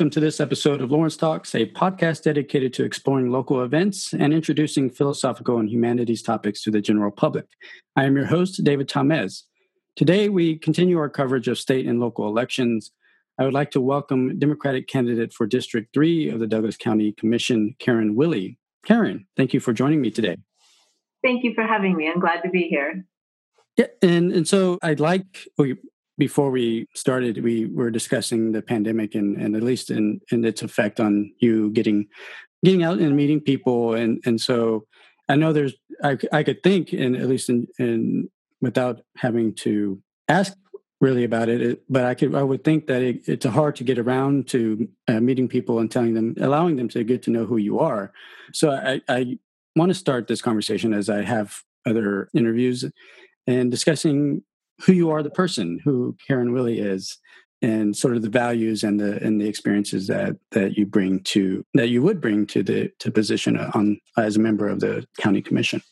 Welcome to this episode of Lawrence Talks, a podcast dedicated to exploring local events and introducing philosophical and humanities topics to the general public. I am your host, David Tamez. Today, we continue our coverage of state and local elections. I would like to welcome Democratic candidate for District 3 of the Douglas County Commission, Karen Willey. Karen, thank you for joining me today. Thank you for having me. I'm glad to be here. Yeah, and, and so I'd like, oh, before we started, we were discussing the pandemic and, and at least in, in its effect on you getting getting out and meeting people. And and so I know there's I, I could think, and at least in, in without having to ask really about it, it but I could I would think that it, it's hard to get around to uh, meeting people and telling them, allowing them to get to know who you are. So I, I want to start this conversation as I have other interviews and discussing who you are the person who karen willey is and sort of the values and the and the experiences that that you bring to that you would bring to the to position on as a member of the county commission.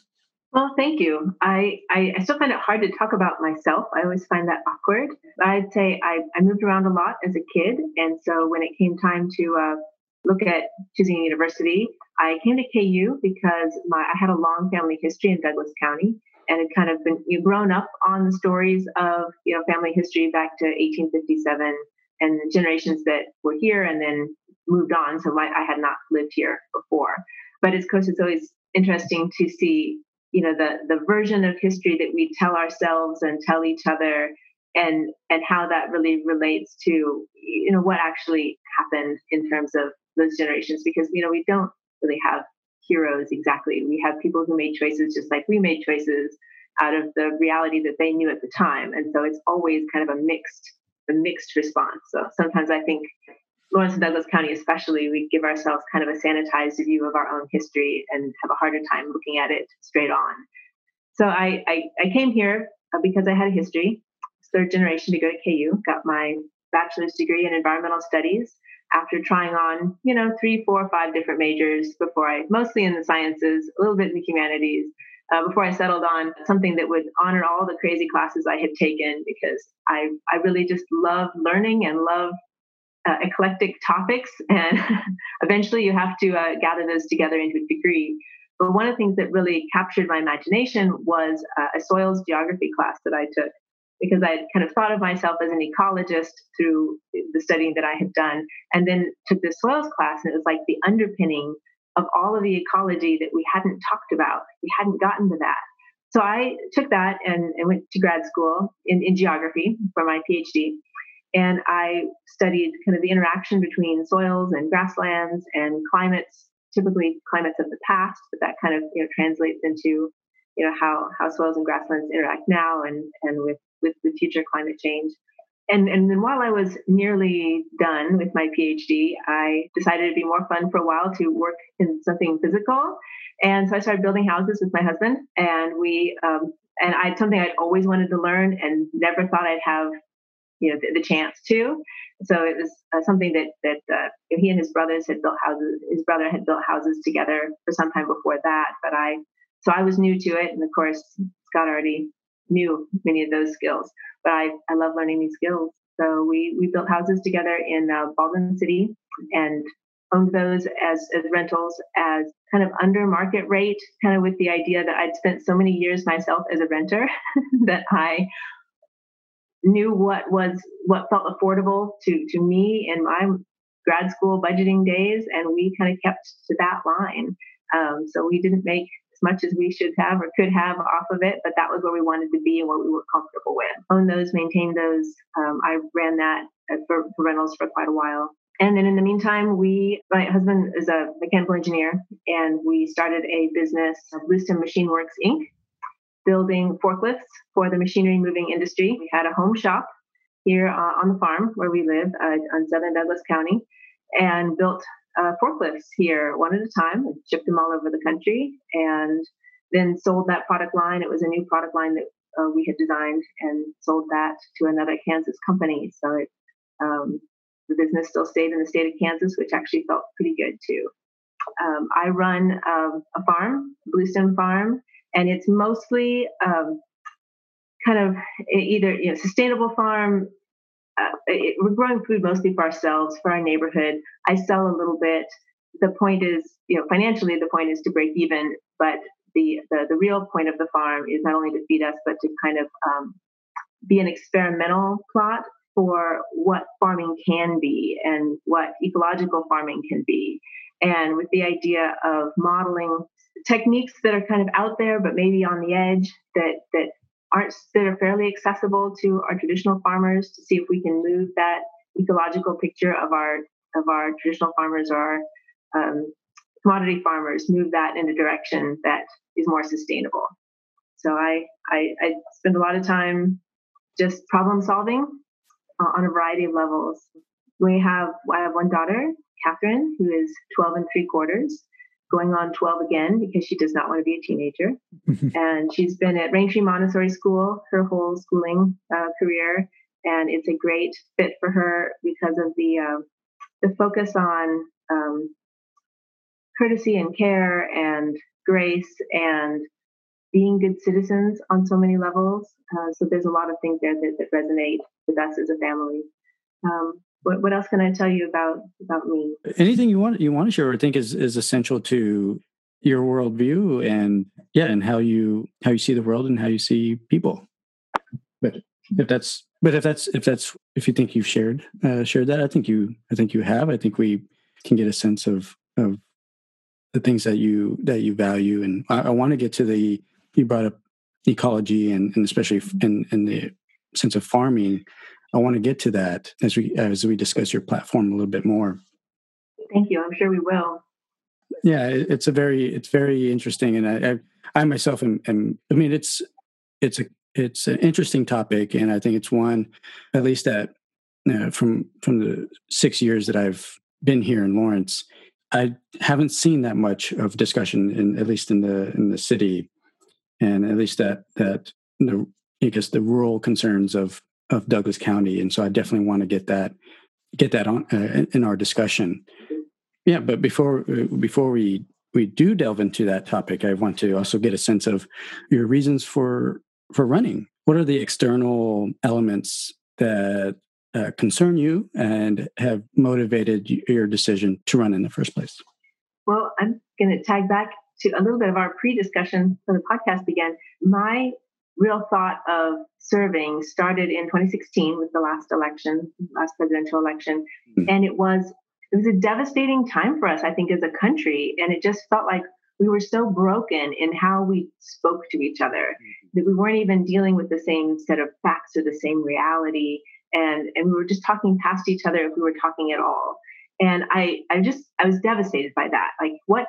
Well thank you. I, I, I still find it hard to talk about myself. I always find that awkward. I'd say I, I moved around a lot as a kid and so when it came time to uh, look at choosing a university i came to ku because my i had a long family history in douglas county and had kind of been you grown up on the stories of you know family history back to 1857 and the generations that were here and then moved on. So my, I had not lived here before, but of course it's always interesting to see you know the the version of history that we tell ourselves and tell each other and and how that really relates to you know what actually happened in terms of those generations because you know we don't really have heroes exactly. We have people who made choices just like we made choices out of the reality that they knew at the time. And so it's always kind of a mixed, a mixed response. So sometimes I think Lawrence and Douglas County, especially, we give ourselves kind of a sanitized view of our own history and have a harder time looking at it straight on. So I, I, I came here uh, because I had a history, third generation to go to KU, got my bachelor's degree in environmental studies after trying on, you know, three, four, five different majors before I, mostly in the sciences, a little bit in the humanities, uh, before I settled on something that would honor all the crazy classes I had taken because I, I really just love learning and love uh, eclectic topics. And eventually you have to uh, gather those together into a degree. But one of the things that really captured my imagination was uh, a soils geography class that I took because I had kind of thought of myself as an ecologist through the studying that I had done, and then took this soils class, and it was like the underpinning of all of the ecology that we hadn't talked about. We hadn't gotten to that. So I took that and, and went to grad school in, in geography for my PhD. And I studied kind of the interaction between soils and grasslands and climates, typically climates of the past, but that kind of you know translates into you know how how soils and grasslands interact now and and with with, with future climate change. And, and then while I was nearly done with my PhD, I decided it'd be more fun for a while to work in something physical. And so I started building houses with my husband, and we um, and I had something I'd always wanted to learn and never thought I'd have you know the, the chance to. So it was uh, something that that uh, he and his brothers had built houses. His brother had built houses together for some time before that, but I so I was new to it, and of course Scott already knew many of those skills, but I, I love learning these skills. So we, we built houses together in uh, Baldwin City and owned those as, as rentals as kind of under market rate, kind of with the idea that I'd spent so many years myself as a renter that I knew what was what felt affordable to to me in my grad school budgeting days, and we kind of kept to that line. Um, so we didn't make much as we should have or could have off of it, but that was where we wanted to be and what we were comfortable with. Own those, maintain those. Um, I ran that for, for rentals for quite a while. And then in the meantime, we, my husband is a mechanical engineer, and we started a business, Bluestem Machine Works Inc., building forklifts for the machinery moving industry. We had a home shop here uh, on the farm where we live uh, on southern Douglas County and built uh, forklifts here one at a time and shipped them all over the country and then sold that product line. It was a new product line that uh, we had designed and sold that to another Kansas company. So it, um, the business still stayed in the state of Kansas, which actually felt pretty good too. Um, I run um, a farm, Bluestem Farm, and it's mostly um, kind of either you know, sustainable farm, uh, it, we're growing food mostly for ourselves, for our neighborhood. I sell a little bit. The point is, you know, financially, the point is to break even. But the the, the real point of the farm is not only to feed us, but to kind of um, be an experimental plot for what farming can be and what ecological farming can be. And with the idea of modeling techniques that are kind of out there, but maybe on the edge that that aren't that are fairly accessible to our traditional farmers to see if we can move that ecological picture of our of our traditional farmers or our um, commodity farmers move that in a direction that is more sustainable. So I, I, I spend a lot of time just problem solving uh, on a variety of levels. We have I have one daughter, Catherine, who is 12 and three quarters, going on 12 again because she does not want to be a teenager. and she's been at Raintree Montessori School her whole schooling uh, career, and it's a great fit for her because of the uh, the focus on um, courtesy and care and grace and being good citizens on so many levels. Uh, so there's a lot of things there that, that resonate with us as a family. Um, what, what else can I tell you about about me? Anything you want you want to share, I think is is essential to your worldview and yeah, and how you how you see the world and how you see people. But if that's but if that's if that's if you think you've shared uh, shared that, I think you I think you have. I think we can get a sense of of the things that you that you value, and I, I want to get to the you brought up ecology and, and especially in, in the sense of farming I want to get to that as we as we discuss your platform a little bit more. Thank you. I'm sure we will. Yeah, it's a very it's very interesting, and I I, I myself am, am, I mean it's it's a it's an interesting topic, and I think it's one at least that uh, from from the six years that I've been here in Lawrence, I haven't seen that much of discussion in at least in the in the city, and at least that that the I guess the rural concerns of of Douglas County, and so I definitely want to get that get that on uh, in our discussion. Yeah, but before uh, before we we do delve into that topic, I want to also get a sense of your reasons for for running. What are the external elements that uh, concern you and have motivated your decision to run in the first place? Well, I'm going to tag back to a little bit of our pre-discussion when the podcast began. My real thought of serving started in 2016 with the last election, last presidential election, mm-hmm. and it was it was a devastating time for us, I think, as a country, and it just felt like we were so broken in how we spoke to each other mm-hmm. that we weren't even dealing with the same set of facts or the same reality, and and we were just talking past each other if we were talking at all. And I I just I was devastated by that. Like what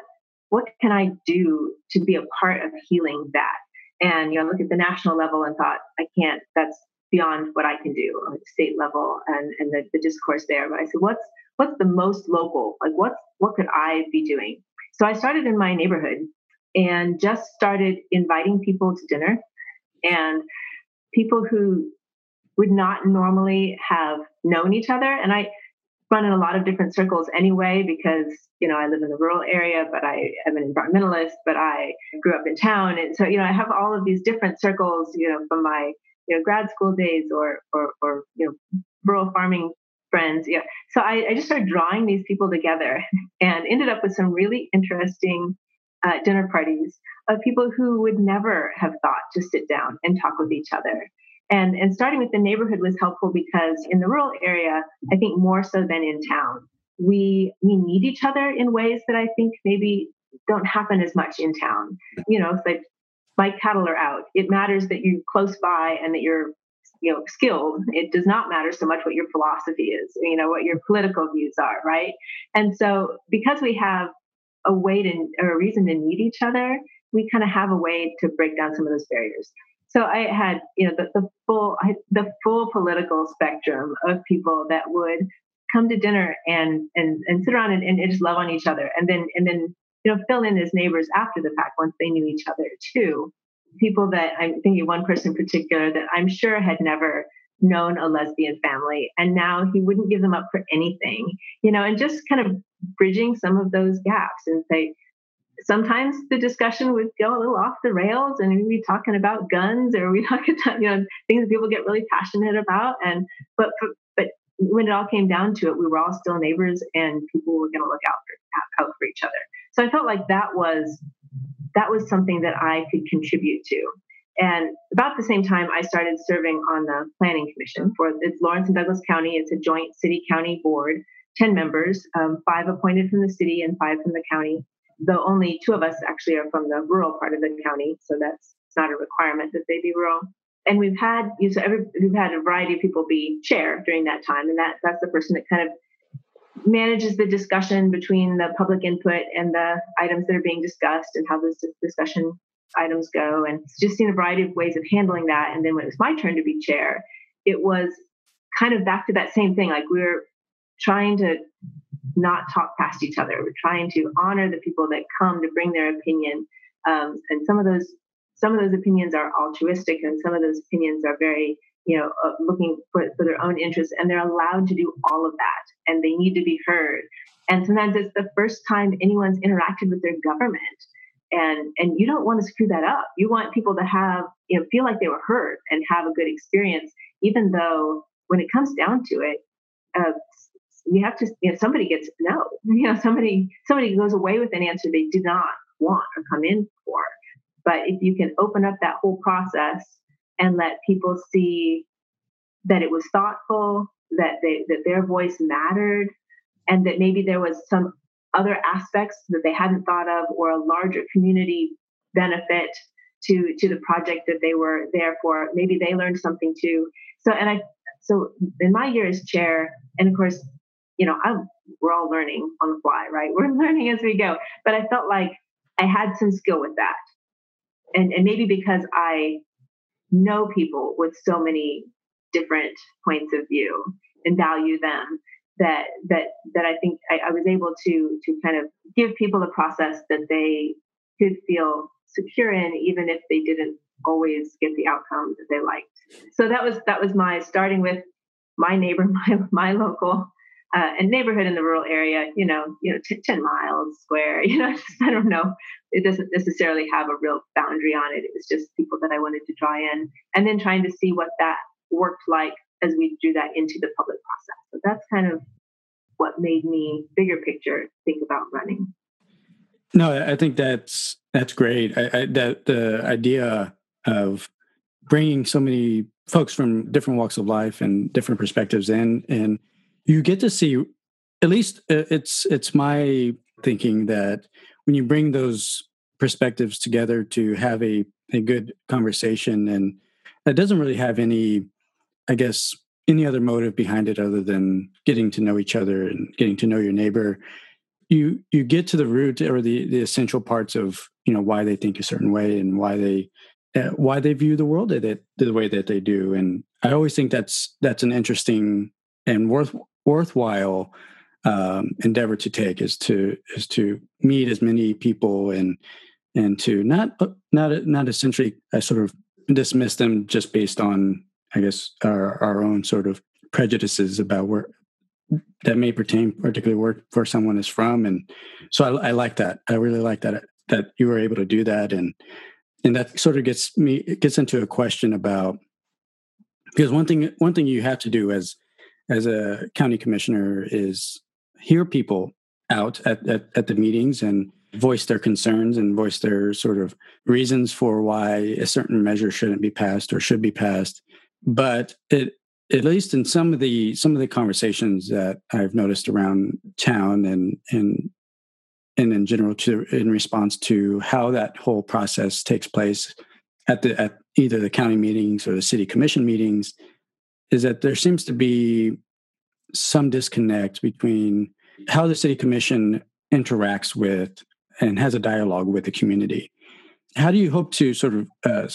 what can I do to be a part of healing that? And you know look at the national level and thought i can't that's beyond what i can do on state level and and the, the discourse there but i said what's what's the most local? Like what's what could i be doing? So i started in my neighborhood and just started inviting people to dinner and people who would not normally have known each other and i run in a lot of different circles anyway because you know i live in the rural area but i am an environmentalist but i grew up in town. And so you know i have all of these different circles you know from my you know grad school days or or, or you know rural farming friends yeah. So I, I just started drawing these people together and ended up with some really interesting uh, dinner parties of people who would never have thought to sit down and talk with each other and, and starting with the neighborhood was helpful because in the rural area, I think more so than in town, we we need each other in ways that I think maybe don't happen as much in town. You know, it's like my cattle are out. It matters that you're close by and that you're you know skilled it does not matter so much what your philosophy is you know what your political views are right and so because we have a way to or a reason to need each other we kind of have a way to break down some of those barriers so I had, you know, the, the full the full political spectrum of people that would come to dinner and and and sit around and, and just love on each other, and then and then you know fill in as neighbors after the fact once they knew each other too. People that I'm thinking one person in particular that I'm sure had never known a lesbian family and now he wouldn't give them up for anything you know and just kind of bridging some of those gaps and say sometimes the discussion would go a little off the rails and we'd be talking about guns or we talk about you know things that people get really passionate about and but but when it all came down to it we were all still neighbors and people were going to look out for out for each other. So i felt like that was that was something that i could contribute to. And about the same time i started serving on the planning commission for it's lawrence and douglas county. It's a joint city county board 10 members um, five appointed from the city and five from the county though only two of us actually are from the rural part of the county, so that's not a requirement that they be rural. And we've had you know, so every, we've had a variety of people be chair during that time, and that that's the person that kind of manages the discussion between the public input and the items that are being discussed and how those discussion items go. And just seen a variety of ways of handling that. And then when it was my turn to be chair, it was kind of back to that same thing. Like we we're trying to not talk past each other. We're trying to honor the people that come to bring their opinion. Um, and some of those some of those opinions are altruistic, and some of those opinions are very you know uh, looking for, for their own interests, and they're allowed to do all of that, and they need to be heard. And sometimes it's the first time anyone's interacted with their government, and and you don't want to screw that up. You want people to have you know feel like they were heard and have a good experience, even though when it comes down to it, uh, we have to you know somebody gets no you know somebody somebody goes away with an answer they did not want or come in for. But if you can open up that whole process and let people see that it was thoughtful that they that their voice mattered and that maybe there was some other aspects that they hadn't thought of or a larger community benefit to to the project that they were there for maybe they learned something too. So and i so in my year as chair and of course you know, I, we're all learning on the fly, right? We're learning as we go. But I felt like I had some skill with that. And, and maybe because I know people with so many different points of view and value them that that that I think I, I was able to to kind of give people a process that they could feel secure in, even if they didn't always get the outcome that they liked. So that was that was my starting with my neighbor, my my local uh, and neighborhood in the rural area, you know, you know, t- 10 miles square, you know, I don't know. It doesn't necessarily have a real boundary on it. It was just people that I wanted to draw in and then trying to see what that worked like as we drew that into the public process. So that's kind of what made me bigger picture think about running. No, I think that's that's great. I, I, that the idea of bringing so many folks from different walks of life and different perspectives in and you get to see at least uh, it's it's my thinking that when you bring those perspectives together to have a, a good conversation and that doesn't really have any i guess any other motive behind it other than getting to know each other and getting to know your neighbor you you get to the root or the the essential parts of you know why they think a certain way and why they uh, why they view the world the, the way that they do and i always think that's that's an interesting and worth worthwhile um, endeavor to take is to is to meet as many people and and to not not not essentially uh, sort of dismiss them just based on I guess our our own sort of prejudices about where that may pertain particularly where where someone is from and so I, I like that. I really like that that you were able to do that and and that sort of gets me it gets into a question about because one thing one thing you have to do as as a county commissioner is hear people out at, at, at, the meetings and voice their concerns and voice their sort of reasons for why a certain measure shouldn't be passed or should be passed. But it at least in some of the some of the conversations that I've noticed around town and and and in general to in response to how that whole process takes place at the at either the county meetings or the city commission meetings is that there seems to be some disconnect between how the city commission interacts with and has a dialogue with the community. How do you hope to sort of uh,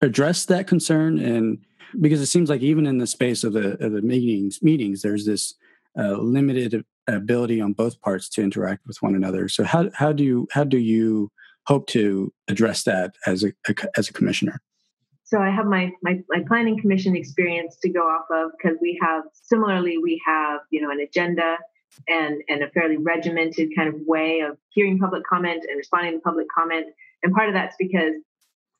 address that concern? And because it seems like even in the space of the, of the meetings, meetings, there's this uh, limited ability on both parts to interact with one another. So how how do you how do you hope to address that as a, a as a commissioner? So I have my, my, my planning commission experience to go off of because we have similarly we have you know an agenda and, and a fairly regimented kind of way of hearing public comment and responding to public comment. And part of that's because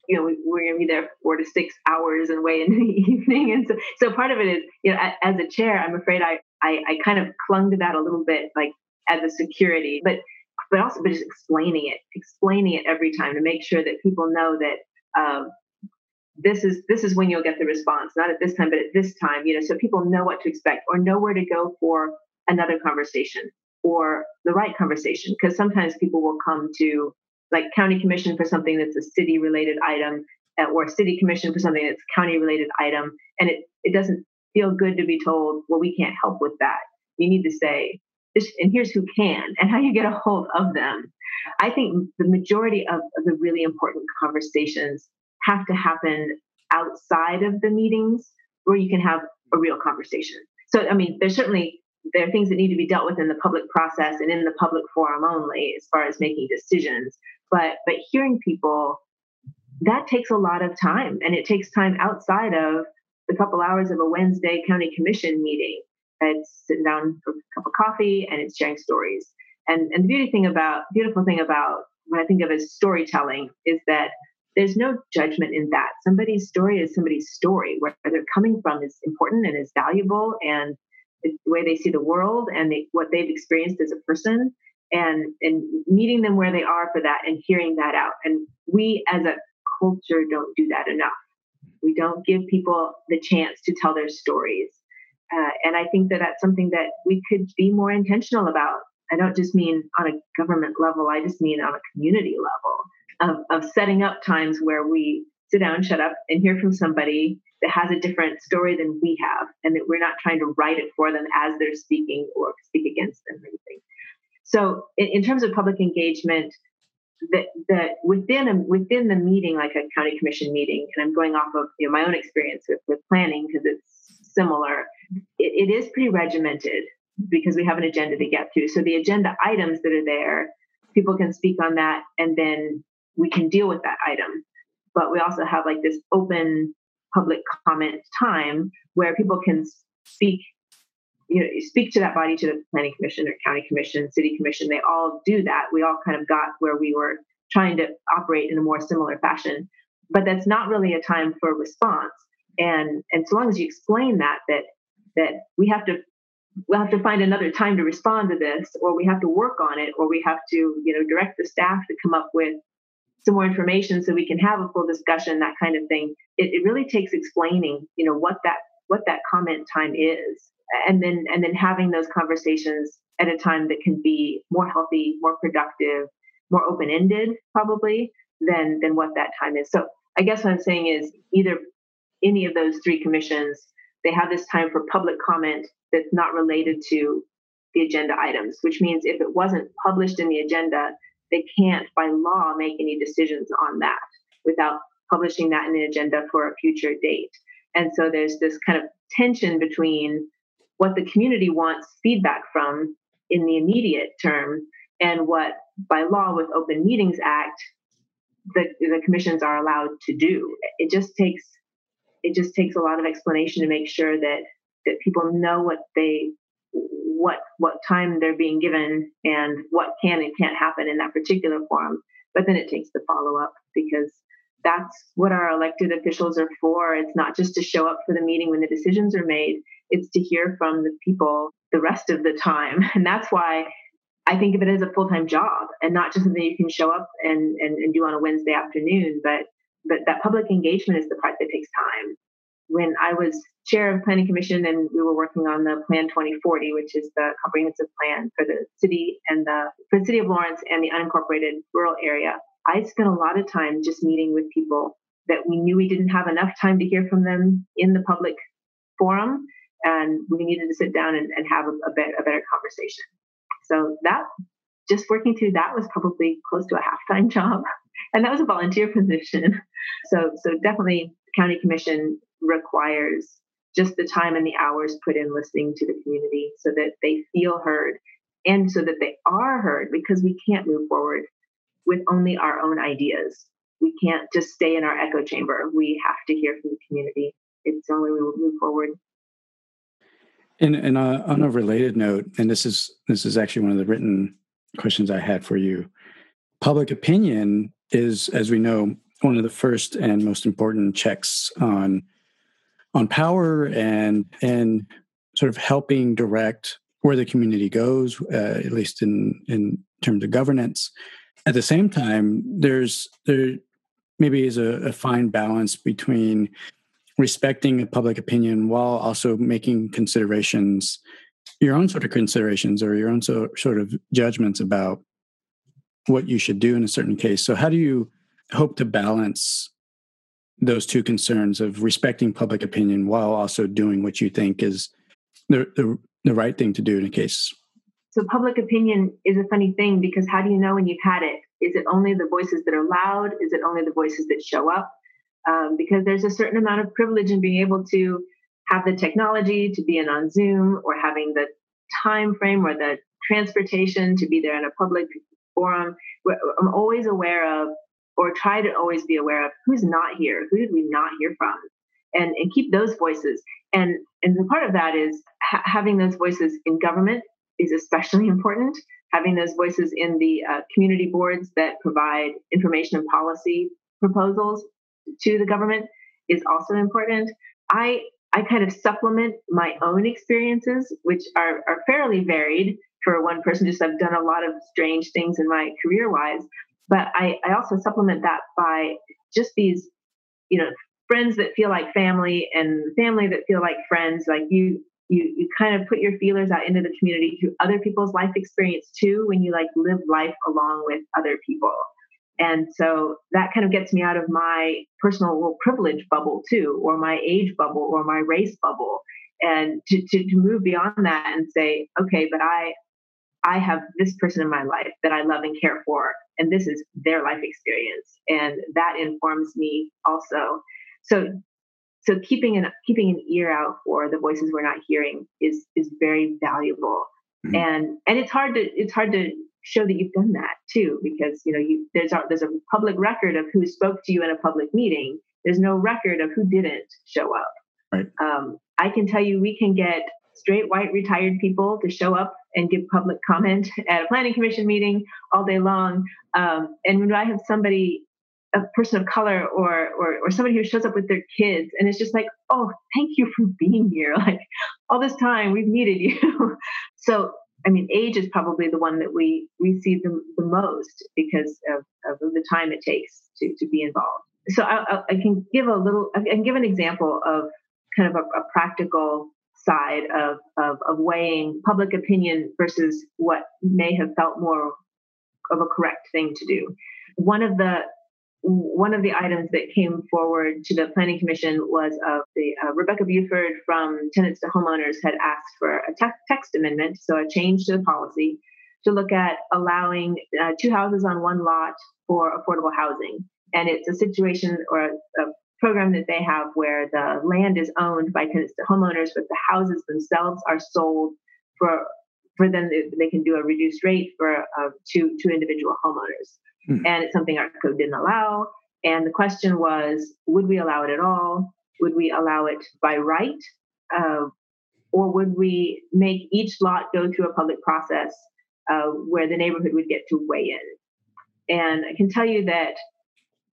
you know, we, are going to be there four to six hours and way into the evening. And so, so part of it is, you know, as a chair, I'm afraid I, I, I kind of clung to that a little bit, like as a security, but, but also, but just explaining it, explaining it every time to make sure that people know that, um, this is this is when you'll get the response not at this time but at this time you know so people know what to expect or know where to go for another conversation or the right conversation. Because sometimes people will come to like county commission for something that's a city related item uh, or city commission for something that's county related item and it, it doesn't feel good to be told well we can't help with that. You need to say and here's who can and how you get a hold of them. I think the majority of the really important conversations have to happen outside of the meetings where you can have a real conversation. So i mean there's certainly there are things that need to be dealt with in the public process and in the public forum only as far as making decisions. But but hearing people that takes a lot of time and it takes time outside of the couple hours of a wednesday county commission meeting. It's sitting down for a cup of coffee and it's sharing stories. And and the beauty thing about beautiful thing about what i think of as storytelling is that there's no judgment in that. Somebody's story is somebody's story. Where they're coming from is important and is valuable and the way they see the world and they, what they've experienced as a person and and meeting them where they are for that and hearing that out. And we as a culture don't do that enough. We don't give people the chance to tell their stories. Uh, and i think that that's something that we could be more intentional about. I don't just mean on a government level i just mean on a community level of, of setting up times where we sit down shut up and hear from somebody that has a different story than we have and that we're not trying to write it for them as they're speaking or speak against them or anything so in, in terms of public engagement, that that within a, within the meeting, like a county commission meeting, and I'm going off of you know my own experience with, with planning because it's similar. It, it is pretty regimented because we have an agenda to get through. So the agenda items that are there, people can speak on that, and then we can deal with that item. But we also have like this open public comment time where people can speak you know, speak to that body, to the planning commission or county commission, city commission. They all do that. We all kind of got where we were trying to operate in a more similar fashion. But that's not really a time for response. And and so long as you explain that that that we have to we'll have to find another time to respond to this, or we have to work on it, or we have to, you know, direct the staff to come up with some more information so we can have a full discussion, that kind of thing. It, it really takes explaining, you know, what that what that comment time is and then and then having those conversations at a time that can be more healthy more productive more open-ended probably than than what that time is so i guess what i'm saying is either any of those three commissions they have this time for public comment that's not related to the agenda items which means if it wasn't published in the agenda they can't by law make any decisions on that without publishing that in the agenda for a future date. And so there's this kind of tension between what the community wants feedback from in the immediate term and what by law with open meetings act the, the commissions are allowed to do. It just takes it just takes a lot of explanation to make sure that that people know what they what what time they're being given and what can and can't happen in that particular forum but then it takes the follow up because that's what our elected officials are for. It's not just to show up for the meeting when the decisions are made, it's to hear from the people the rest of the time. And that's why I think of it as a full time job and not just something you can show up and, and, and do on a Wednesday afternoon, but but that public engagement is the part that takes time. When I was chair of planning commission and we were working on the plan 2040 which is the comprehensive plan for the city and the the city of lawrence and the unincorporated rural area I spent a lot of time just meeting with people that we knew we didn't have enough time to hear from them in the public forum, and we needed to sit down and, and have a, a, better, a better conversation. So that just working through that was probably close to a half-time job, and that was a volunteer position. So so definitely, county commission requires just the time and the hours put in listening to the community so that they feel heard and so that they are heard because we can't move forward with only our own ideas. We can't just stay in our echo chamber. We have to hear from the community. It's the only way we will move forward. And, and uh, on a related note, and this is this is actually one of the written questions I had for you. Public opinion is, as we know, one of the first and most important checks on on power and and sort of helping direct where the community goes, uh, at least in in terms of governance. At the same time, there's there maybe is a, a fine balance between respecting a public opinion while also making considerations, your own sort of considerations or your own so, sort of judgments about what you should do in a certain case. So, how do you hope to balance those two concerns of respecting public opinion while also doing what you think is the, the, the right thing to do in a case? So, public opinion is a funny thing because how do you know when you've had it? Is it only the voices that are loud? Is it only the voices that show up? Um, because there's a certain amount of privilege in being able to have the technology to be in on Zoom or having the time frame or the transportation to be there in a public forum. I'm always aware of, or try to always be aware of, who's not here, who did we not hear from, and and keep those voices. And and the part of that is ha- having those voices in government is especially important. Having those voices in the uh, community boards that provide information and policy proposals to the government is also important. I I kind of supplement my own experiences, which are, are fairly varied for one person. Just I've done a lot of strange things in my career wise, but I, I also supplement that by just these, you know, friends that feel like family and family that feel like friends. Like you, you, you kind of put your feelers out into the community through other people's life experience too. When you like live life along with other people. And so that kind of gets me out of my personal privilege bubble too, or my age bubble, or my race bubble, and to, to, to move beyond that and say, okay, but I I have this person in my life that I love and care for, and this is their life experience, and that informs me also. So, so keeping an keeping an ear out for the voices we're not hearing is is very valuable, mm-hmm. and and it's hard to it's hard to show that you've done that too, because you know you, there's a, there's a public record of who spoke to you in a public meeting. There's no record of who didn't show up. Right. Um, I can tell you, we can get straight white retired people to show up and give public comment at a planning commission meeting all day long. Um, and when I have somebody, a person of color or, or or somebody who shows up with their kids, and it's just like, oh, thank you for being here. Like all this time, we've needed you. so I mean, age is probably the one that we we see the, the most because of, of the time it takes to, to be involved. So I, I can give a little, I can give an example of kind of a, a practical side of, of, of weighing public opinion versus what may have felt more of a correct thing to do. One of the one of the items that came forward to the planning commission was of the uh, Rebecca Buford from tenants to homeowners had asked for a te- text amendment, so a change to the policy to look at allowing uh, two houses on one lot for affordable housing. And it's a situation or a, a program that they have where the land is owned by tenants to homeowners, but the houses themselves are sold for for them they can do a reduced rate for uh, two two individual homeowners. Hmm. And it's something our code didn't allow. And the question was would we allow it at all? Would we allow it by right? Uh, or would we make each lot go through a public process uh, where the neighborhood would get to weigh in? And I can tell you that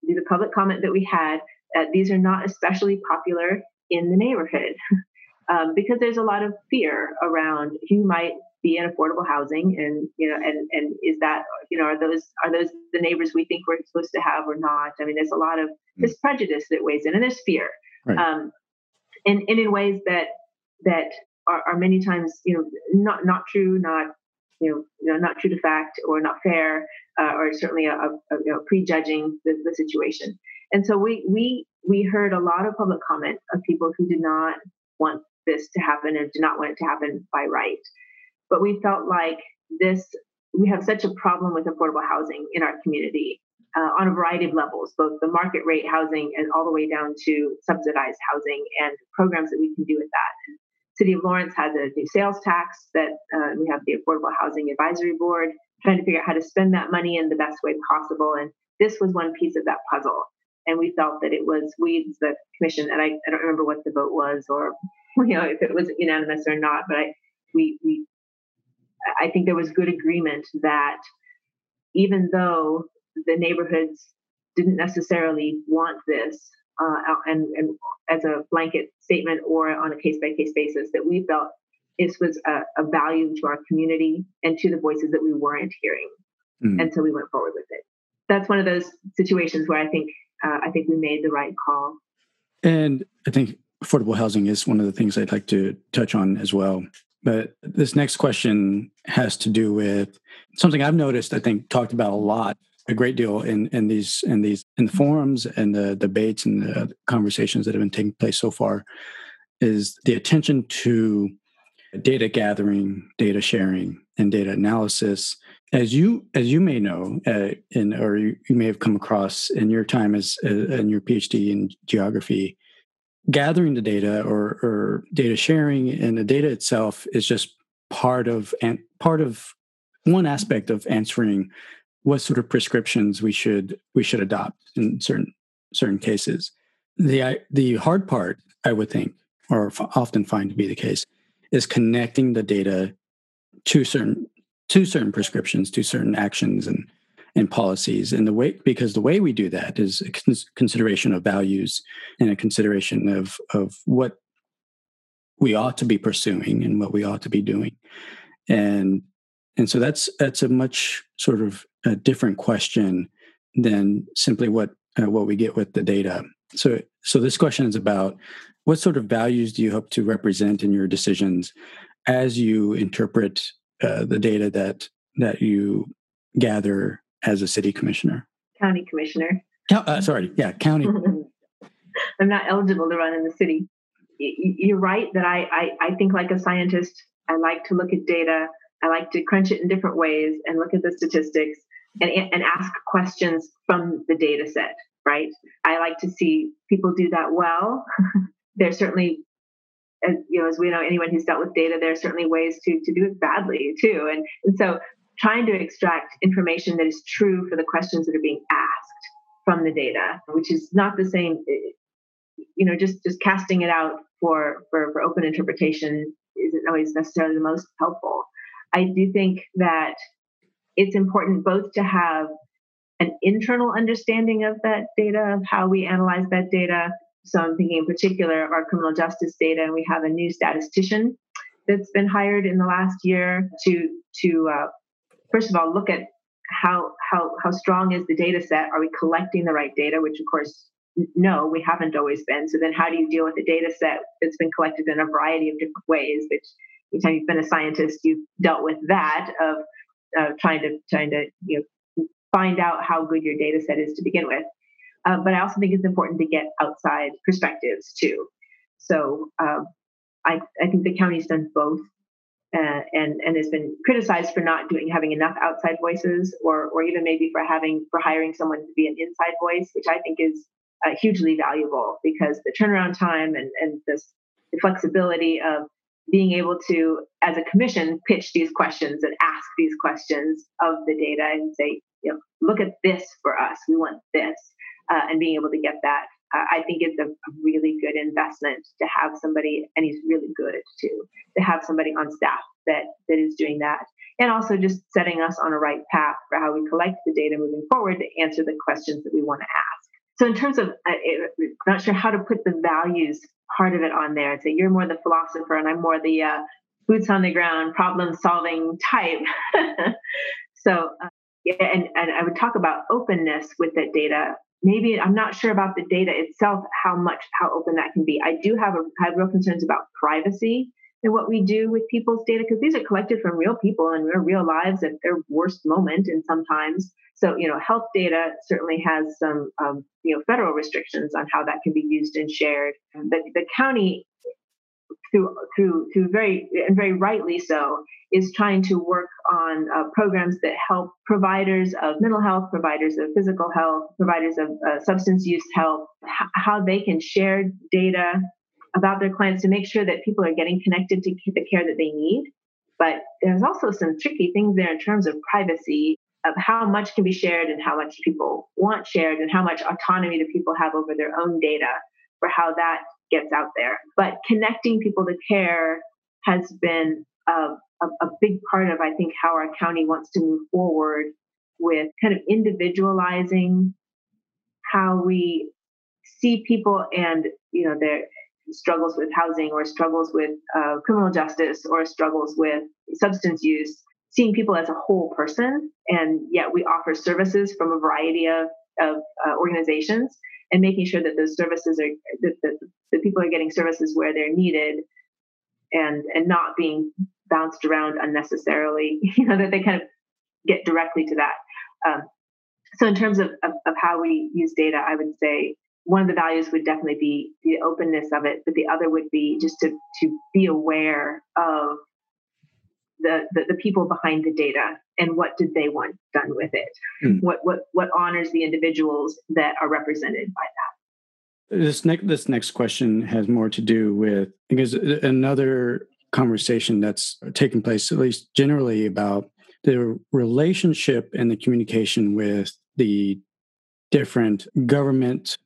the public comment that we had, uh, these are not especially popular in the neighborhood um, because there's a lot of fear around who might be in affordable housing and you know and and is that you know are those are those the neighbors we think we're supposed to have or not i mean there's a lot of hmm. this prejudice that weighs in and there's fear right. um and, and in ways that that are, are many times you know not not true not you know, you know not true to fact or not fair uh, or certainly a, a, a you know, prejudging the, the situation and so we we we heard a lot of public comment of people who did not want this to happen and did not want it to happen by right but we felt like this, we have such a problem with affordable housing in our community uh, on a variety of levels, both the market rate housing and all the way down to subsidized housing and programs that we can do with that. City of Lawrence has a new sales tax that uh, we have the Affordable Housing Advisory Board trying to figure out how to spend that money in the best way possible. And this was one piece of that puzzle. And we felt that it was we, the commission, and I, I don't remember what the vote was or you know, if it was unanimous or not, but I, we, we, I think there was good agreement that even though the neighborhoods didn't necessarily want this, uh, and, and as a blanket statement or on a case by case basis, that we felt this was a, a, value to our community and to the voices that we weren't hearing, mm. and so we went forward with it. That's one of those situations where I think uh, I think we made the right call. And I think affordable housing is one of the things I'd like to touch on as well. But this next question has to do with something I've noticed, I think, talked about a lot, a great deal in, in these in these in the forums and the debates and the conversations that have been taking place so far, is the attention to data gathering, data sharing, and data analysis. As you as you may know, uh, in or you, you, may have come across in your time as uh, in your PhD in geography, gathering the data or, or data sharing and the data itself is just part of and part of one aspect of answering what sort of prescriptions we should we should adopt in certain certain cases. The the hard part, I would think, or often find to be the case, is connecting the data to certain to certain prescriptions, to certain actions and and policies. And the way because the way we do that is a consideration of values and a consideration of of what we ought to be pursuing and what we ought to be doing. And and so that's that's a much sort of a different question than simply what uh, what we get with the data. So so this question is about what sort of values do you hope to represent in your decisions as you interpret uh, the data that that you gather as a city commissioner? County commissioner. Uh, sorry, yeah, county. I'm not eligible to run in the city. You're right that I, I, I think like a scientist. I like to look at data. I like to crunch it in different ways and look at the statistics and, and ask questions from the data set, right? I like to see people do that well. There's certainly, as, you know, as we know, anyone who's dealt with data, there are certainly ways to, to do it badly too. And, and so trying to extract information that is true for the questions that are being asked from the data, which is not the same. Eh, you know, just just casting it out for for, for open interpretation isn't always necessarily the most helpful. I do think that it's important both to have an internal understanding of that data, of how we analyze that data. So I'm thinking in particular our criminal justice data, and we have a new statistician that's been hired in the last year to to uh, first of all, look at how how how strong is the data set? Are we collecting the right data? Which of course, no, we haven't always been. So then, how do you deal with a data set that's been collected in a variety of different ways? Which anytime you've been a scientist, you've dealt with that of uh, trying to trying to you know find out how good your data set is to begin with. Uh, but I also think it's important to get outside perspectives too. So um, I, I think the county's done both uh, and and has been criticized for not doing having enough outside voices, or or even maybe for having for hiring someone to be an inside voice, which I think is uh, hugely valuable because the turnaround time and and this the flexibility of being able to, as a commission, pitch these questions and ask these questions of the data and say, you know, look at this for us. We want this, uh, and being able to get that uh, I think it's a, really good investment to have somebody, and he's really good too, to have somebody on staff that that is doing that, and also just setting us on a right path for how we collect the data moving forward to answer the questions that we want to ask. So, in terms of, uh, not sure how to put the values part of it on there and say you're more the philosopher and I'm more the uh, boots on the ground problem solving type. so. Uh, yeah, and, and I would talk about openness with that data maybe I'm not sure about the data itself, how much, how open that can be. I do have, a, have real concerns about privacy and what we do with people's data because these are collected from real people and their real lives at their worst moment and sometimes so you know health data certainly has some um, you know federal restrictions on how that can be used and shared but the county through through through very and very rightly so is trying to work on uh, programs that help providers of mental health, providers of physical health, providers of uh, substance use health, h- how they can share data about their clients to make sure that people are getting connected to the care that they need. But there's also some tricky things there in terms of privacy of how much can be shared and how much people want shared and how much autonomy do people have over their own data for how that gets out there. But connecting people to care has been a, a, a big part of, I think, how our county wants to move forward with kind of individualizing how we see people and you know their struggles with housing or struggles with uh, criminal justice or struggles with substance use seeing people as a whole person and yet we offer services from a variety of, of uh, organizations and making sure that those services are that, that, that people are getting services where they're needed and and not being bounced around unnecessarily you know that they kind of get directly to that. Um, so in terms of, of, of how we use data i would say one of the values would definitely be the openness of it but the other would be just to to be aware of the, the, the people behind the data and what did they want done with it. Mm. what what what honors the individuals that are represented by that this next this next question has more to do with because another conversation that's taking place at least generally about the relationship and the communication with the different government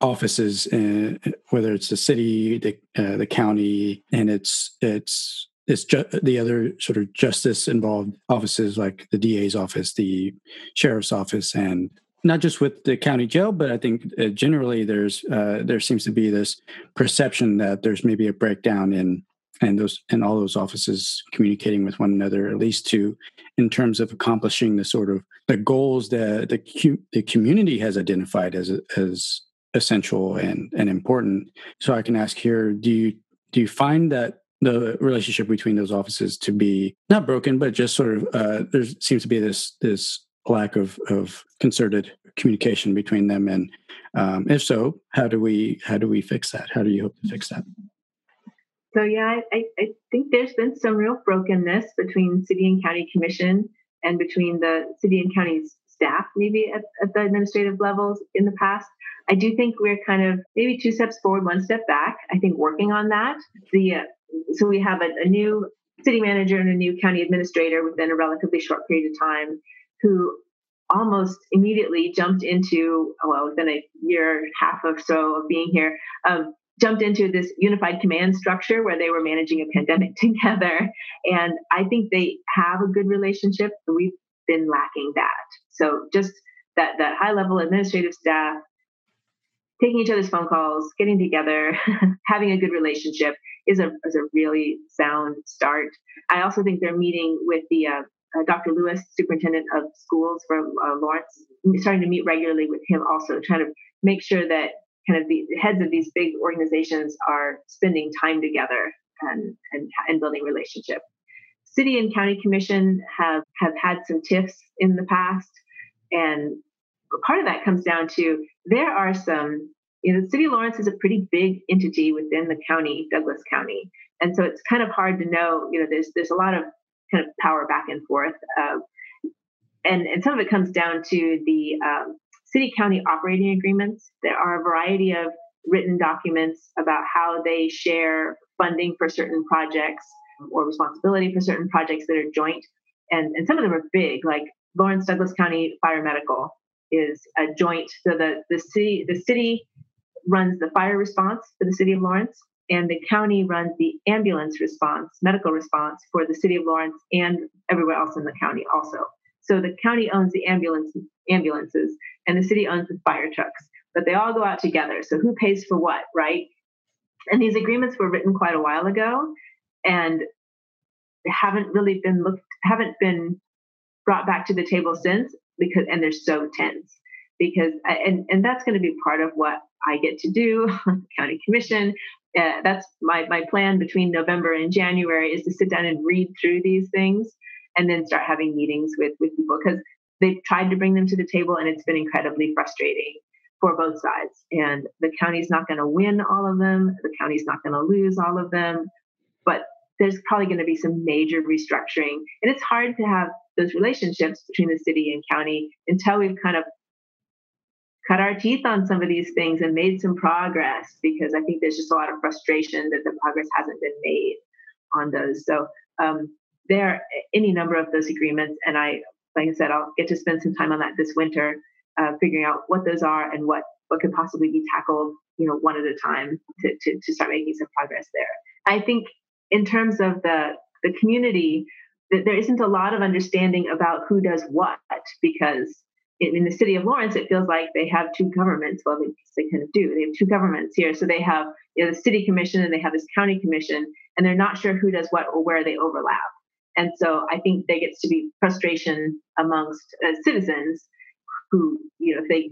offices, uh, whether it's the city, the uh, the county, and it's it's it's ju- the other sort of justice involved offices like the DA's office, the sheriff's office, and not just with the county jail, but I think uh, generally there's uh, there seems to be this perception that there's maybe a breakdown in and those and all those offices communicating with one another, at least to in terms of accomplishing the sort of the goals that the the community has identified as as essential and and important. So I can ask here: Do you do you find that the relationship between those offices to be not broken, but just sort of uh, there seems to be this this lack of of concerted communication between them, and um, if so, how do we how do we fix that? How do you hope to fix that? So yeah, I, I think there's been some real brokenness between city and county commission and between the city and county staff, maybe at, at the administrative levels in the past. I do think we're kind of maybe two steps forward, one step back. I think working on that. The uh, so we have a, a new city manager and a new county administrator within a relatively short period of time who almost immediately jumped into well within a year half or so of being here um, jumped into this unified command structure where they were managing a pandemic together. And i think they have a good relationship. We've been lacking that. So just that that high level administrative staff taking each other's phone calls getting together having a good relationship is a, is a really sound start. I also think they're meeting with the uh, uh, Dr. Lewis, superintendent of schools from uh, Lawrence, starting to meet regularly with him also, trying to make sure that kind of the heads of these big organizations are spending time together and, and, and building relationship. City and county commission have, have had some tiffs in the past. And part of that comes down to there are some you know, city of Lawrence is a pretty big entity within the county, Douglas County, and so it's kind of hard to know. You know, there's there's a lot of kind of power back and forth, uh, and and some of it comes down to the um, city county operating agreements. There are a variety of written documents about how they share funding for certain projects or responsibility for certain projects that are joint, and and some of them are big, like Lawrence Douglas County Fire Medical is a joint. So the the city the city runs the fire response for the city of Lawrence, and the county runs the ambulance response, medical response for the city of Lawrence and everywhere else in the county also. So the county owns the ambulance ambulances and the city owns the fire trucks, but they all go out together. So who pays for what, right? And these agreements were written quite a while ago and haven't really been looked haven't been brought back to the table since because and they're so tense because and and that's going to be part of what I get to do on the county commission. Uh, that's my my plan between November and January is to sit down and read through these things and then start having meetings with with people because they've tried to bring them to the table and it's been incredibly frustrating for both sides. And the county's not going to win all of them. The county's not going to lose all of them. But there's probably going to be some major restructuring. And it's hard to have those relationships between the city and county until we've kind of cut our teeth on some of these things and made some progress because I think there's just a lot of frustration that the progress hasn't been made on those. So um, there are any number of those agreements, and I, like I said, I'll get to spend some time on that this winter, uh, figuring out what those are and what what could possibly be tackled you know, one at a time to, to, to start making some progress there. I think in terms of the, the community, that there isn't a lot of understanding about who does what because in, the city of Lawrence, it feels like they have two governments. Well, they, they kind of do. They have two governments here. So they have you know, the city commission and they have this county commission, and they're not sure who does what or where they overlap. And so I think there gets to be frustration amongst uh, citizens who, you know, if they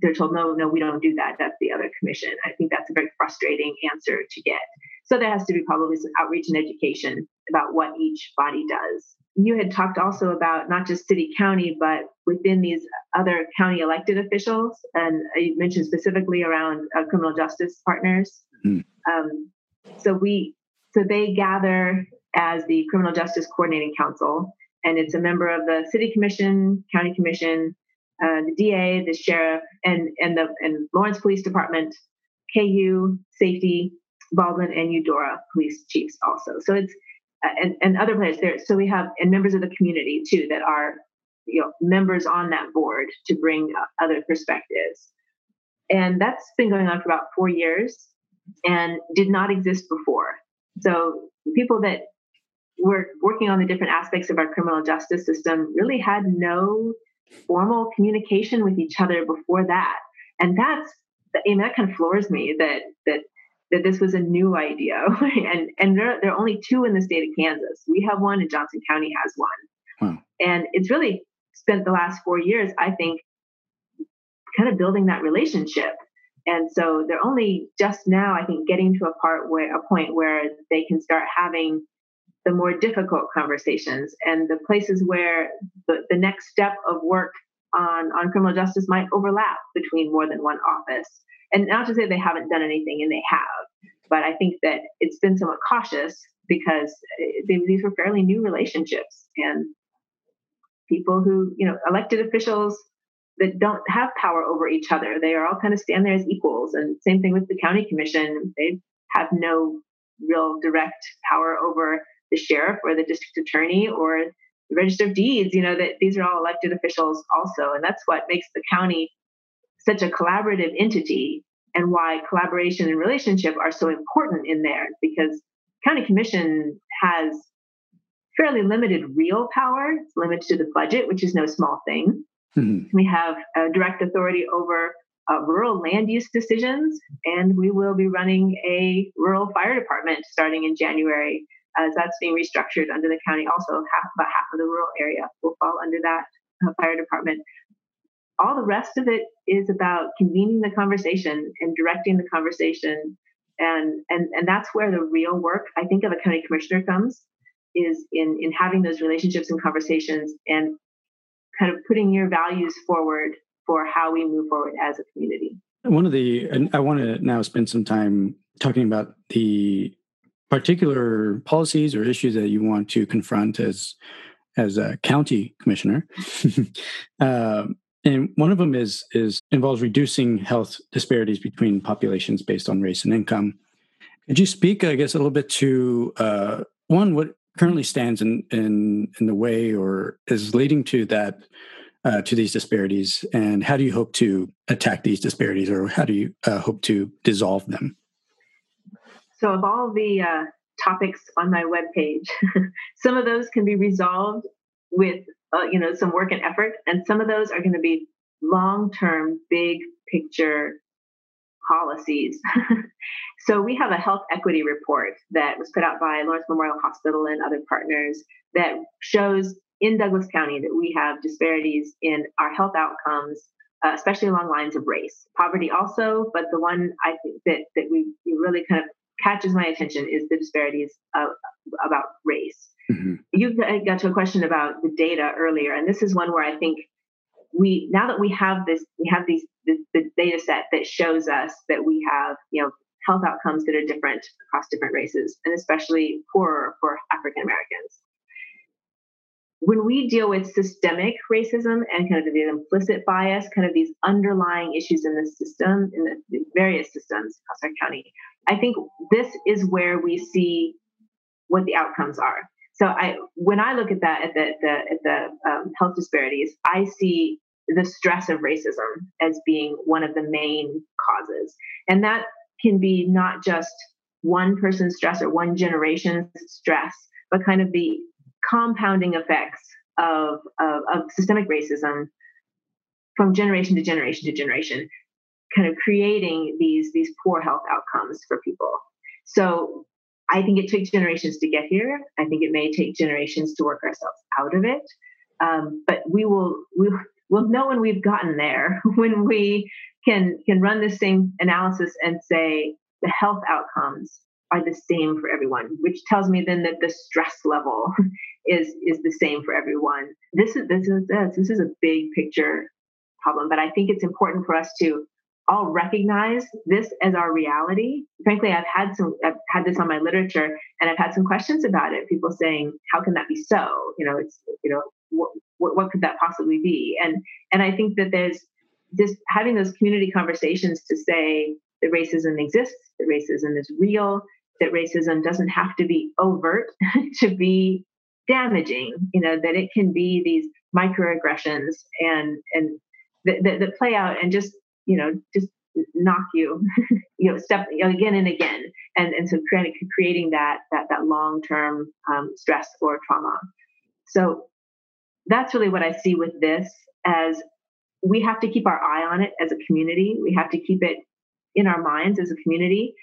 they're told no, no, we don't do that. That's the other commission. I think that's a very frustrating answer to get. So there has to be probably some outreach and education about what each body does. You had talked also about not just city county, but within these other county elected officials, and you mentioned specifically around uh, criminal justice partners. Mm. Um, so we, so they gather as the Criminal Justice Coordinating Council, and it's a member of the City Commission, County Commission, uh, the DA, the sheriff, and and the and Lawrence Police Department, KU Safety, Baldwin, and Eudora Police Chiefs also. So it's uh, and and other players there. So we have and members of the community too that are you know members on that board to bring uh, other perspectives, and that's been going on for about four years and did not exist before. So people that were working on the different aspects of our criminal justice system really had no formal communication with each other before that. And that's I mean, that kind of floors me that that that this was a new idea. and and there, there are only two in the state of Kansas. We have one and Johnson County has one. Wow. And it's really spent the last four years, I think, kind of building that relationship. And so they're only just now, I think, getting to a part where a point where they can start having the more difficult conversations and the places where the, the next step of work on, on criminal justice might overlap between more than one office. And not to say they haven't done anything, and they have, but I think that it's been somewhat cautious because eh, they, these were fairly new relationships and people who, you know, elected officials that don't have power over each other. They are all kind of stand there as equals. And same thing with the county commission. They have no real direct power over the sheriff or the district attorney or the register of deeds you know that these are all elected officials also and that's what makes the county such a collaborative entity and why collaboration and relationship are so important in there because county commission has fairly limited real power it's limited to the budget which is no small thing mm-hmm. we have direct authority over uh, rural land use decisions and we will be running a rural fire department starting in january as that's being restructured under the county. Also, half about half of the rural area will fall under that uh, fire department. All the rest of it is about convening the conversation and directing the conversation, and and and that's where the real work I think of a county commissioner comes is in in having those relationships and conversations and kind of putting your values forward for how we move forward as a community. One of the, and I want to now spend some time talking about the particular policies or issues that you want to confront as as a county commissioner. uh, and one of them is is involves reducing health disparities between populations based on race and income. Could you speak, I guess, a little bit to uh, one what currently stands in in in the way or is leading to that uh, to these disparities, and how do you hope to attack these disparities, or how do you uh, hope to dissolve them? So, of all the uh, topics on my webpage, some of those can be resolved with uh, you know some work and effort, and some of those are going to be long-term, big picture policies. so we have a health equity report that was put out by Lawrence Memorial Hospital and other partners that shows in Douglas County that we have disparities in our health outcomes, uh, especially along lines of race. Poverty also, but the one I think that that we, really kind of catches my attention is the disparities about race. Mm-hmm. You got to a question about the data earlier, and this is one where I think we now that we have this, we have these the, the data set that shows us that we have you know health outcomes that are different across different races, and especially poorer for African Americans. When we deal with systemic racism and kind of the implicit bias, kind of these underlying issues in the system, in the various systems across our county, I think this is where we see what the outcomes are. So I, when I look at that at the, the at the um, health disparities, I see the stress of racism as being one of the main causes. And that can be not just one person's stress or one generation's stress, but kind of the compounding effects of, of, of systemic racism from generation to generation to generation, kind of creating these, these poor health outcomes for people. So I think it took generations to get here. I think it may take generations to work ourselves out of it. Um, but we will we will know when we've gotten there when we can can run the same analysis and say the health outcomes are the same for everyone, which tells me then that the stress level is is the same for everyone. This is this is this, this is a big picture problem, but I think it's important for us to all recognize this as our reality. Frankly, I've had some, I've had this on my literature, and I've had some questions about it. People saying, "How can that be so?" You know, it's you know, what what, what could that possibly be? And and I think that there's just having those community conversations to say that racism exists, that racism is real, that racism doesn't have to be overt to be damaging. You know, that it can be these microaggressions and and that, that, that play out and just you know, just knock you, you know, step again and again, and and so creating creating that that that long term um, stress or trauma. So that's really what I see with this as we have to keep our eye on it as a community. We have to keep it in our minds as a community.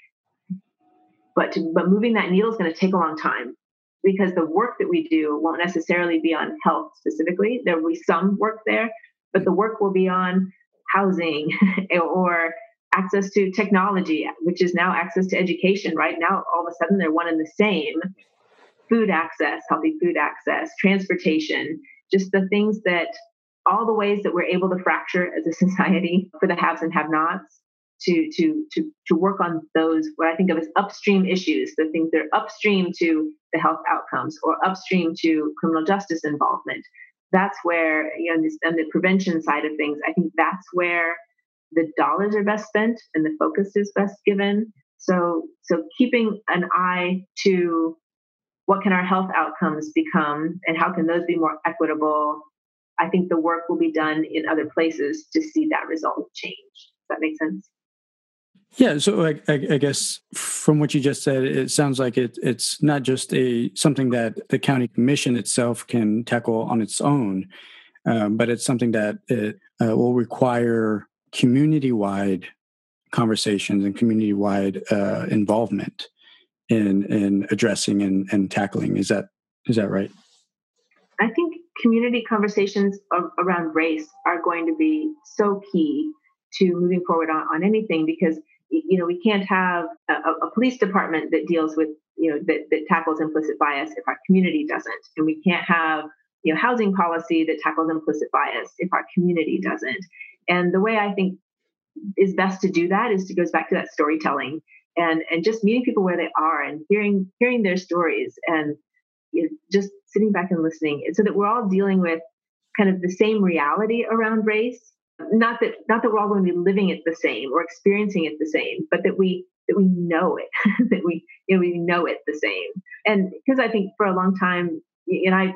But to, but moving that needle is going to take a long time because the work that we do won't necessarily be on health specifically. There will be some work there, but the work will be on housing or access to technology, which is now access to education. Right now, all of a sudden, they're one and the same. Food access, healthy food access, transportation, just the things that all the ways that we're able to fracture as a society for the haves and have nots to to to to work on those what I think of as upstream issues, the things that are upstream to the health outcomes or upstream to criminal justice involvement that's where you know this, and the prevention side of things. I think that's where the dollars are best spent and the focus is best given. So so keeping an eye to what can our health outcomes become and how can those be more equitable i think the work will be done in other places to see that result change. Does that make sense yeah, so I, I, I, guess from what you just said, it sounds like it, it's not just a something that the county commission itself can tackle on its own, um, but it's something that it uh, will require community-wide conversations and community-wide uh, involvement in in addressing and, and tackling. Is that is that right? I think community conversations around race are going to be so key to moving forward on, on anything because you know, we can't have a, a, police department that deals with, you know, that, that tackles implicit bias if our community doesn't. And we can't have, you know, housing policy that tackles implicit bias if our community doesn't. And the way I think is best to do that is to goes back to that storytelling and and just meeting people where they are and hearing hearing their stories and you know, just sitting back and listening so that we're all dealing with kind of the same reality around race not that not that we're all going to be living it the same or experiencing it the same, but that we that we know it, that we you know we know it the same. And because I think for a long time, and I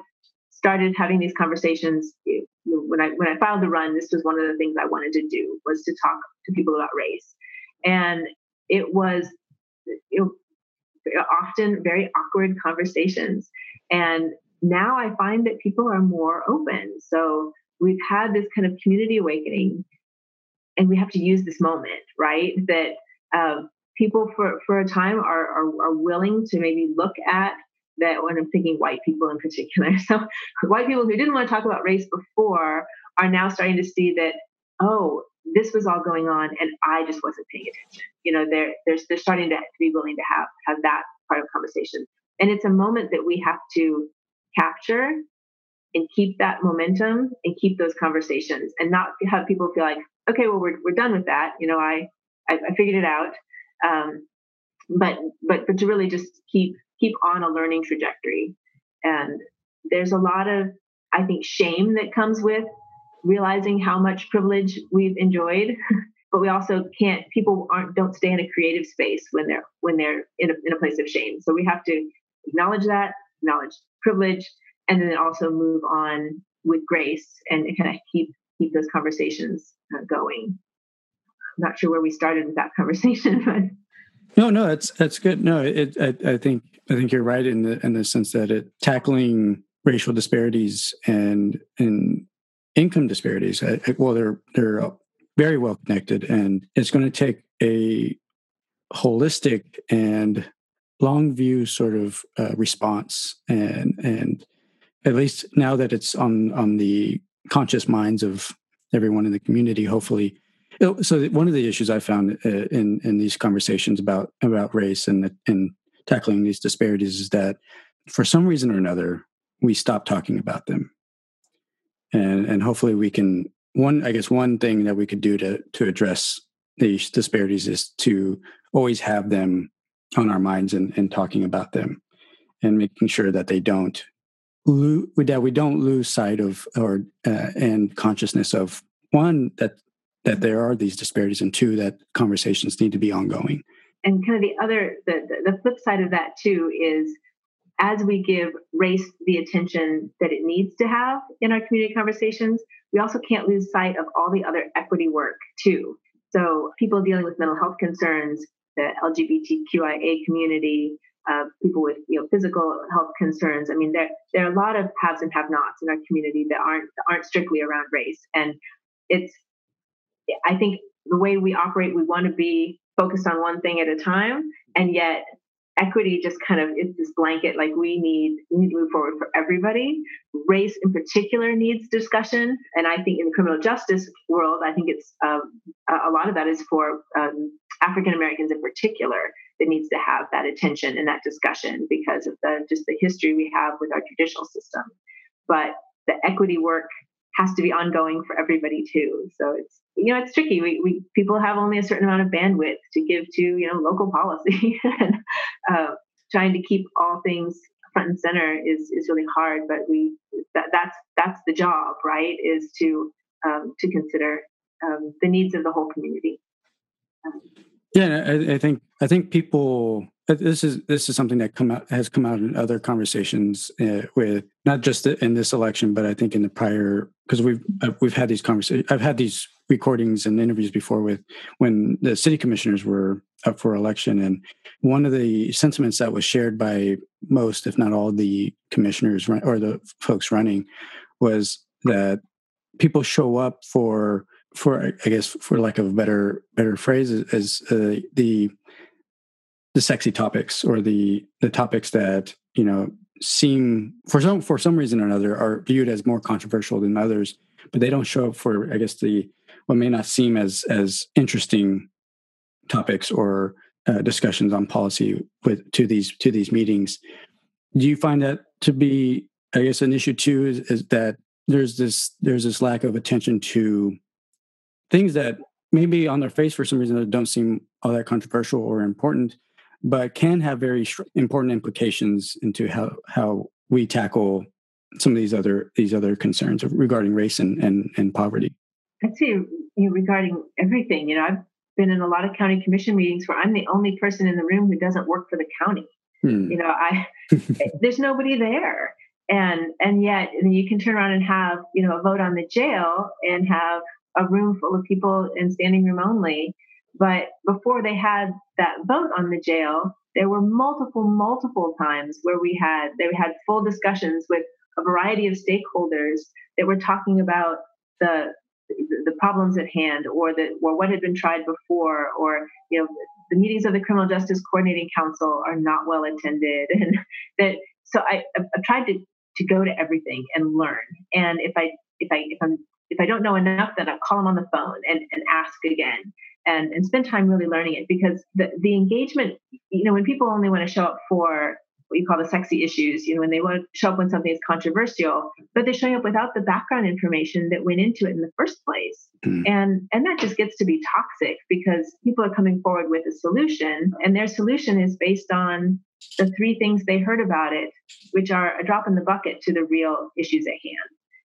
started having these conversations when I when I filed the run. This was one of the things I wanted to do was to talk to people about race, and it was it, often very awkward conversations. And now I find that people are more open. So we've had this kind of community awakening and we have to use this moment right? That uh, people for, for a time are, are, are willing to maybe look at that when i'm thinking white people in particular. So white people who didn't want to talk about race before are now starting to see that oh this was all going on and i just wasn't paying attention. You know they're they're, they're starting to, to be willing to have have that part of conversation. And it's a moment that we have to capture and keep that momentum and keep those conversations and not have people feel like, okay, well, we're, we're done with that. You know, I, I, I figured it out. Um, but, but, but to really just keep, keep on a learning trajectory. And there's a lot of, I think, shame that comes with realizing how much privilege we've enjoyed. but we also can't people aren't don't stay in a creative space when they're when they're in a, in a place of shame so we have to acknowledge that acknowledge privilege and then also move on with grace and kind of keep keep those conversations uh, going. I'm not sure where we started with that conversation, but no, no, that's that's good. No, it, I, I think I think you're right in the in the sense that it tackling racial disparities and and income disparities. I, well, they're they're very well connected, and it's going to take a holistic and long view sort of uh, response and and at least now that it's on on the conscious minds of everyone in the community hopefully so one of the issues i found uh, in in these conversations about about race and and tackling these disparities is that for some reason or another we stop talking about them. And and hopefully we can one i guess one thing that we could do to to address these disparities is to always have them on our minds and, and talking about them and making sure that they don't lose that we don't lose sight of or uh, and consciousness of one that that there are these disparities and two that conversations need to be ongoing. And kind of the other the, the flip side of that too is as we give race the attention that it needs to have in our community conversations we also can't lose sight of all the other equity work too. So people dealing with mental health concerns the LGBTQIA community, uh, people with you know physical health concerns. I mean, there there are a lot of haves and have-nots in our community that aren't that aren't strictly around race, and it's I think the way we operate, we want to be focused on one thing at a time, and yet equity just kind of is this blanket like we need we need to move forward for everybody. Race in particular needs discussion and i think in the criminal justice world i think it's um, a lot of that is for um, African Americans in particular that needs to have that attention and that discussion because of the just the history we have with our judicial system. But the equity work has to be ongoing for everybody too. So it's you know it's tricky. We, we people have only a certain amount of bandwidth to give to you know local policy, and uh, trying to keep all things front and center is is really hard. But we that, that's that's the job, right? Is to um, to consider um, the needs of the whole community. Um, yeah, I, I, think I think people. Uh, this is this is something that come out has come out in other conversations uh, with not just in this election, but I think in the prior because we've uh, we've had these conversations. I've had these recordings and interviews before with when the city commissioners were up for election, and one of the sentiments that was shared by most, if not all, the commissioners or the folks running was that people show up for for I guess for lack of a better better phrase is uh, the the sexy topics or the the topics that you know seem for some for some reason or another are viewed as more controversial than others, but they don't show up for I guess the what may not seem as as interesting topics or uh, discussions on policy with to these to these meetings. Do you find that to be I guess an issue too is, is that there's this there's this lack of attention to things that maybe on their face for some reason that don't seem all that controversial or important, but can have very important implications into how how we tackle some of these other these other concerns regarding race and and, and poverty. I'd say you know, regarding everything. You know, I've been in a lot of county commission meetings where I'm the only person in the room who doesn't work for the county. Hmm. You know, I there's nobody there, and and yet and you can turn around and have you know a vote on the jail and have a room full of people in standing room only. But before they had that vote on the jail, there were multiple, multiple times where we had they had full discussions with a variety of stakeholders that were talking about the the problems at hand or the or what had been tried before or you know the meetings of the criminal justice coordinating council are not well attended and that so I, I've tried to to go to everything and learn and if I if I if I'm if I don't know enough, then I'll call them on the phone and, and ask again and, and spend time really learning it because the, the engagement, you know, when people only want to show up for what you call the sexy issues, you know, when they want to show up when something is controversial, but they're showing up without the background information that went into it in the first place. Mm. And and that just gets to be toxic because people are coming forward with a solution and their solution is based on the three things they heard about it, which are a drop in the bucket to the real issues at hand.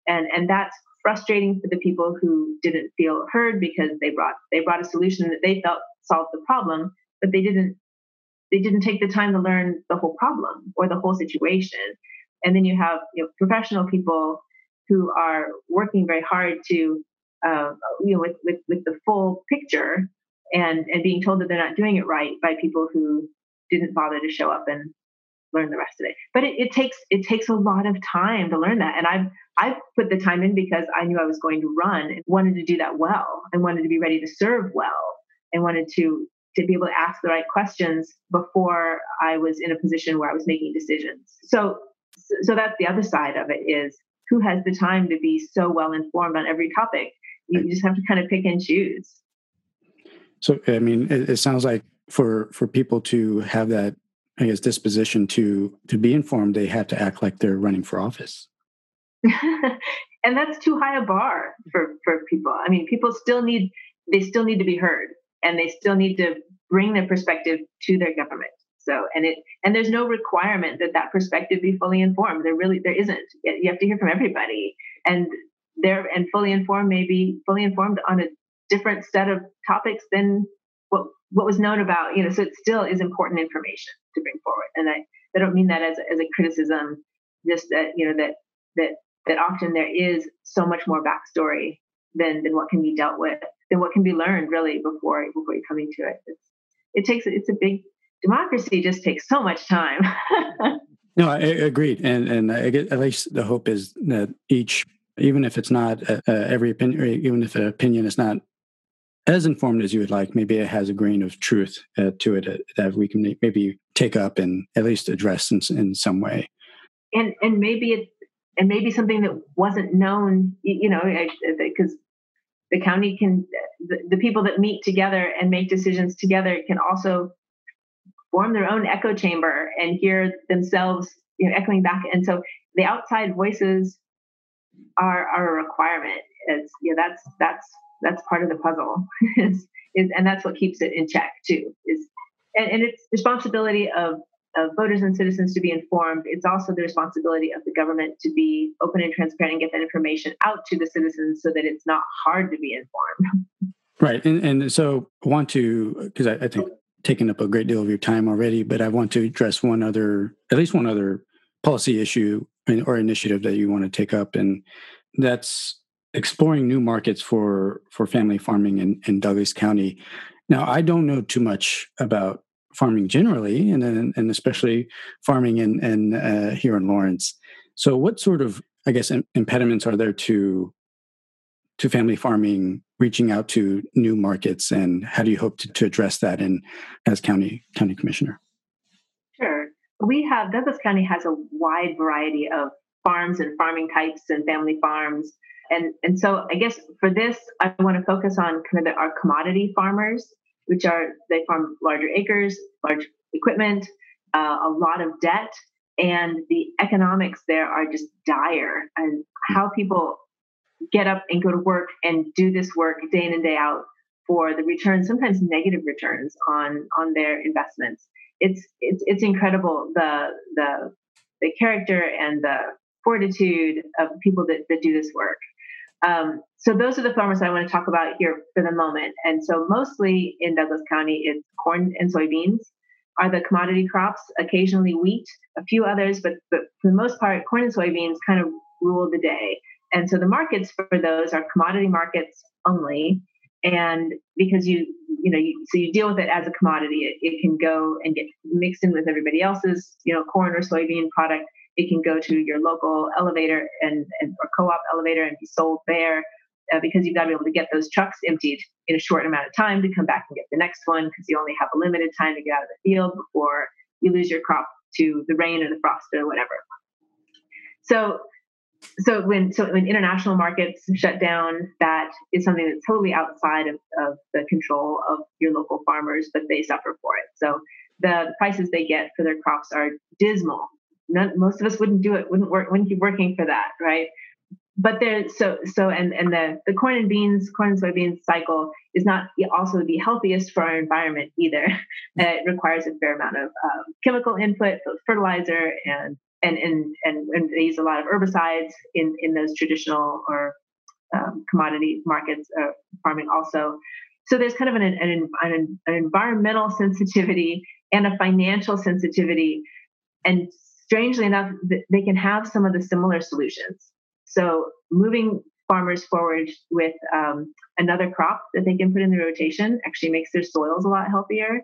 And and that's frustrating for the people who didn't feel heard because they brought they brought a solution that they felt solved the problem, but they didn't they didn't take the time to learn the whole problem or the whole situation. And then you have you know professional people who are working very hard to uh, you know, with, with with the full picture, and and being told that they're not doing it right by people who didn't bother to show up and learn the rest of it. But it, it takes it takes a lot of time to learn that, and I've I've put the time in because I knew I was going to run and wanted to do that well, and wanted to be ready to serve well, and wanted to to be able to ask the right questions before I was in a position where I was making decisions. So so that's the other side of it is who has the time to be so well informed on every topic you just have to kind of pick and choose so i mean it, it sounds like for for people to have that i guess disposition to to be informed they have to act like they're running for office and that's too high a bar for for people i mean people still need they still need to be heard and they still need to bring their perspective to their government so, and it and there's no requirement that that perspective be fully informed. There really there isn't. You have to hear from everybody, and there and fully informed may be fully informed on a different set of topics than what what was known about. You know, so it still is important information to bring forward. And I I don't mean that as a, as a criticism, just that you know that that that often there is so much more backstory than than what can be dealt with than what can be learned really before before you're coming to it. It's, it takes it's a big democracy just takes so much time. no, I, agreed, and and I get, at least the hope is that each, even if it's not uh, uh, every opinion, even if an opinion is not as informed as you would like, maybe it has a grain of truth uh, to it uh, that we can maybe take up and at least address in, in some way. And and maybe it and maybe something that wasn't known, you know, because the county can the, the, people that meet together and make decisions together can also form their own echo chamber and hear themselves you know echoing back. And so the outside voices are are a requirement. It's you know that's that's that's part of the puzzle. Is, is and that's what keeps it in check too is and, and it's responsibility of of voters and citizens to be informed. It's also the responsibility of the government to be open and transparent and get that information out to the citizens so that it's not hard to be informed. Right. And, and so I want to, because I, I, think taken up a great deal of your time already, but I want to address one other, at least one other policy issue or initiative that you want to take up, and that's exploring new markets for for family farming in, in Douglas County. Now, I don't know too much about farming generally, and and especially farming in, in uh, here in Lawrence. So, what sort of I guess impediments are there to to family farming reaching out to new markets and how do you hope to, to address that in as county county commissioner? Sure. We have douglas county has a wide variety of farms and farming types and family farms. And and so i guess for this i want to focus on kind of the, our commodity farmers which are they farm larger acres large equipment uh, a lot of debt and the economics there are just dire and how people get up and go to work and do this work day in and day out for the returns, sometimes negative returns on on their investments. It's it's it's incredible the the the character and the fortitude of people that, that do this work. Um, so those are the farmers I want to talk about here for the moment. And so mostly in Douglas County, it's corn and soybeans are the commodity crops. Occasionally wheat, a few others, but but for the most part, corn and soybeans kind of rule the day. And so the markets for those are commodity markets only. And because you, you know, you, so you deal with it as a commodity, it, it can go and get mixed in with everybody else's, you know, corn or soybean product. It can go to your local elevator and, and or co-op elevator and be sold there. Uh, because you've got to be able to get those trucks emptied in a short amount of time to come back and get the next one because you only have a limited time to get out of the field before you lose your crop to the rain or the frost or whatever. So so when so when international markets shut down, that is something that's totally outside of, of the control of your local farmers, but they suffer for it. So the, the prices they get for their crops are dismal. None, most of us wouldn't do it, wouldn't work, wouldn't keep working for that, right? But there, so so and and the the corn and beans, corn and soybeans cycle is not also the healthiest for our environment either. it requires a fair amount of um, chemical input, both fertilizer and and, and, and, and they use a lot of herbicides in, in those traditional or um, commodity markets uh, farming also. So there's kind of an, an, an, an environmental sensitivity and a financial sensitivity. And strangely enough, they can have some of the similar solutions. So moving farmers forward with um, another crop that they can put in the rotation, actually makes their soils a lot healthier.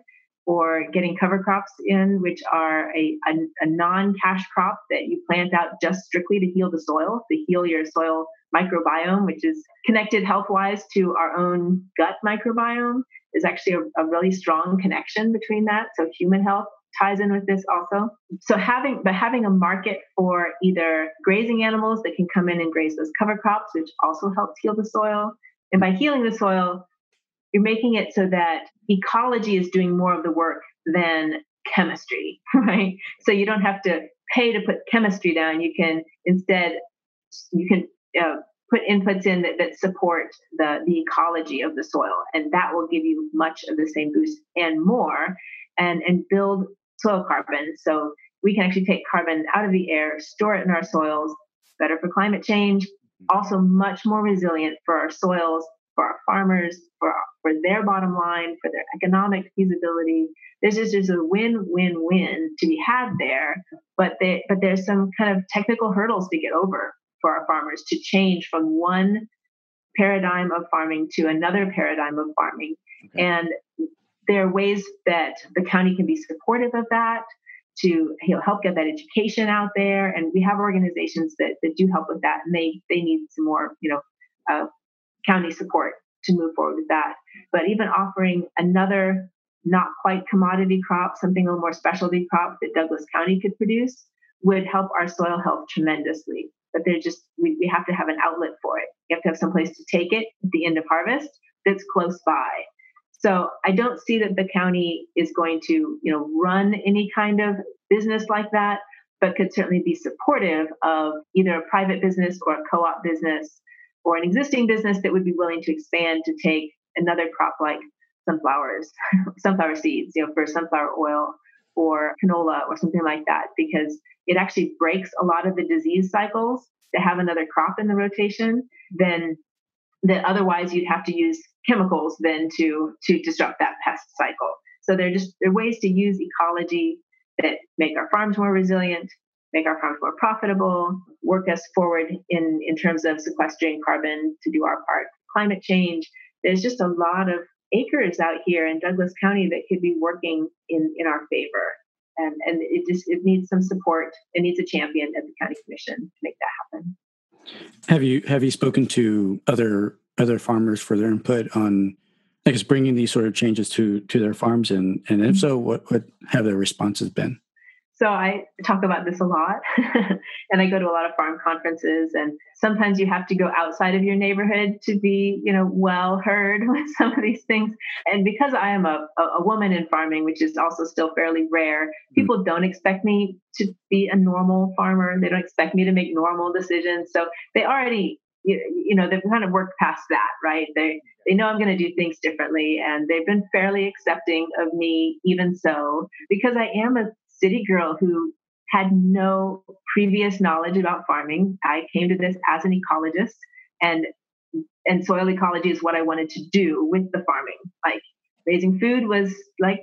Or getting cover crops in, which are a, a, a non cash crop that you plant out just strictly to heal the soil, to heal your soil microbiome, which is connected health wise to our own gut microbiome, is actually a, a really strong connection between that. So, human health ties in with this also. So having but having a market for either grazing animals that can come in and graze those cover crops, which also helps heal the soil. And by healing the soil, you're making it so that ecology is doing more of the work than chemistry, right? So you don't have to pay to put chemistry down. You can instead you can uh, put inputs in that, that support the the ecology of the soil, and that will give you much of the same boost and more, and and build soil carbon. So we can actually take carbon out of the air, store it in our soils, better for climate change, mm-hmm. also much more resilient for our soils, for our farmers, for, for their bottom line, for their economic feasibility. There's just there's a win-win-win to be had there, but they, but there's some kind of technical hurdles to get over for our farmers to change from one paradigm of farming to another paradigm of farming. Okay. And there are ways that the county can be supportive of that to you know, help get that education out there. And we have organizations that, that do help with that, and they they need some more you know uh, county support to move forward with that. But even offering another not quite commodity crop, something a little more specialty crop that Douglas County could produce would help our soil health tremendously. But they're just we, we have to have an outlet for it. You have to have some place to take it at the end of harvest that's close by. So I don't see that the county is going to, you know, run any kind of business like that, but could certainly be supportive of either a private business or a co-op business or an existing business that would be willing to expand to take another crop like sunflowers, sunflower seeds, you know, for sunflower oil or canola or something like that, because it actually breaks a lot of the disease cycles to have another crop in the rotation, then that otherwise you'd have to use chemicals then to to disrupt that pest cycle. So they're just they're ways to use ecology that make our farms more resilient, make our farms more profitable, work us forward in in terms of sequestering carbon to do our part. Climate change. There's just a lot of acres out here in Douglas County that could be working in in our favor. And, and it just it needs some support. It needs a champion at the county commission to make that happen. Have you have you spoken to other other farmers for their input on I guess bringing these sort of changes to to their farms and and if mm-hmm. so what what have their responses been? So I talk about this a lot and I go to a lot of farm conferences and sometimes you have to go outside of your neighborhood to be, you know, well heard with some of these things. And because I am a, a woman in farming, which is also still fairly rare, hmm. people don't expect me to be a normal farmer. They don't expect me to make normal decisions. So they already you, you know they've kind of worked past that right they they know i'm going to do things differently and they've been fairly accepting of me even so because i am a city girl who had no previous knowledge about farming. I came to this as an ecologist, and and soil ecology is what I wanted to do with the farming. Like raising food was like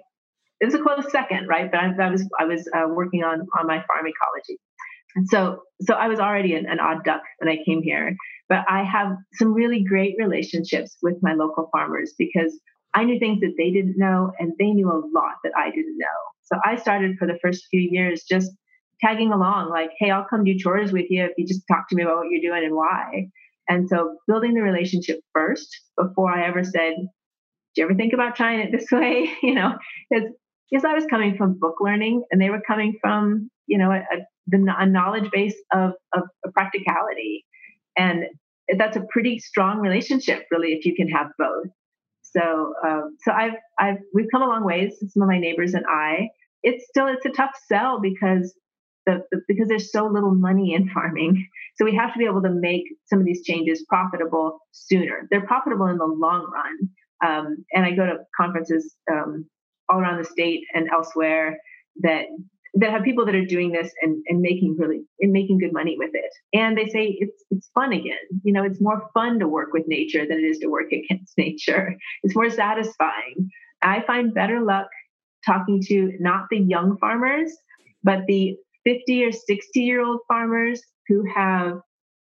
it was a close second, right? But I, I was I was uh, working on on my farm ecology, and so so I was already an, an odd duck when I came here. But I have some really great relationships with my local farmers because I knew things that they didn't know, and they knew a lot that I didn't know. So I started for the first few years just tagging along, like, hey, I'll come do chores with you if you just talk to me about what you're doing and why. And so building the relationship first before I ever said, do you ever think about trying it this way? you know, because I was coming from book learning and they were coming from, you know, a, a, a knowledge base of, of practicality. And that's a pretty strong relationship, really, if you can have both. So, um, so I've, I've, we've come a long ways. Some of my neighbors and I, it's still it's a tough sell because the, the, because there's so little money in farming. So we have to be able to make some of these changes profitable sooner. They're profitable in the long run. Um, and I go to conferences um, all around the state and elsewhere that that have people that are doing this and, and making really and making good money with it. And they say it's it's fun again. You know, it's more fun to work with nature than it is to work against nature. It's more satisfying. I find better luck talking to not the young farmers, but the 50 or 60 year old farmers who have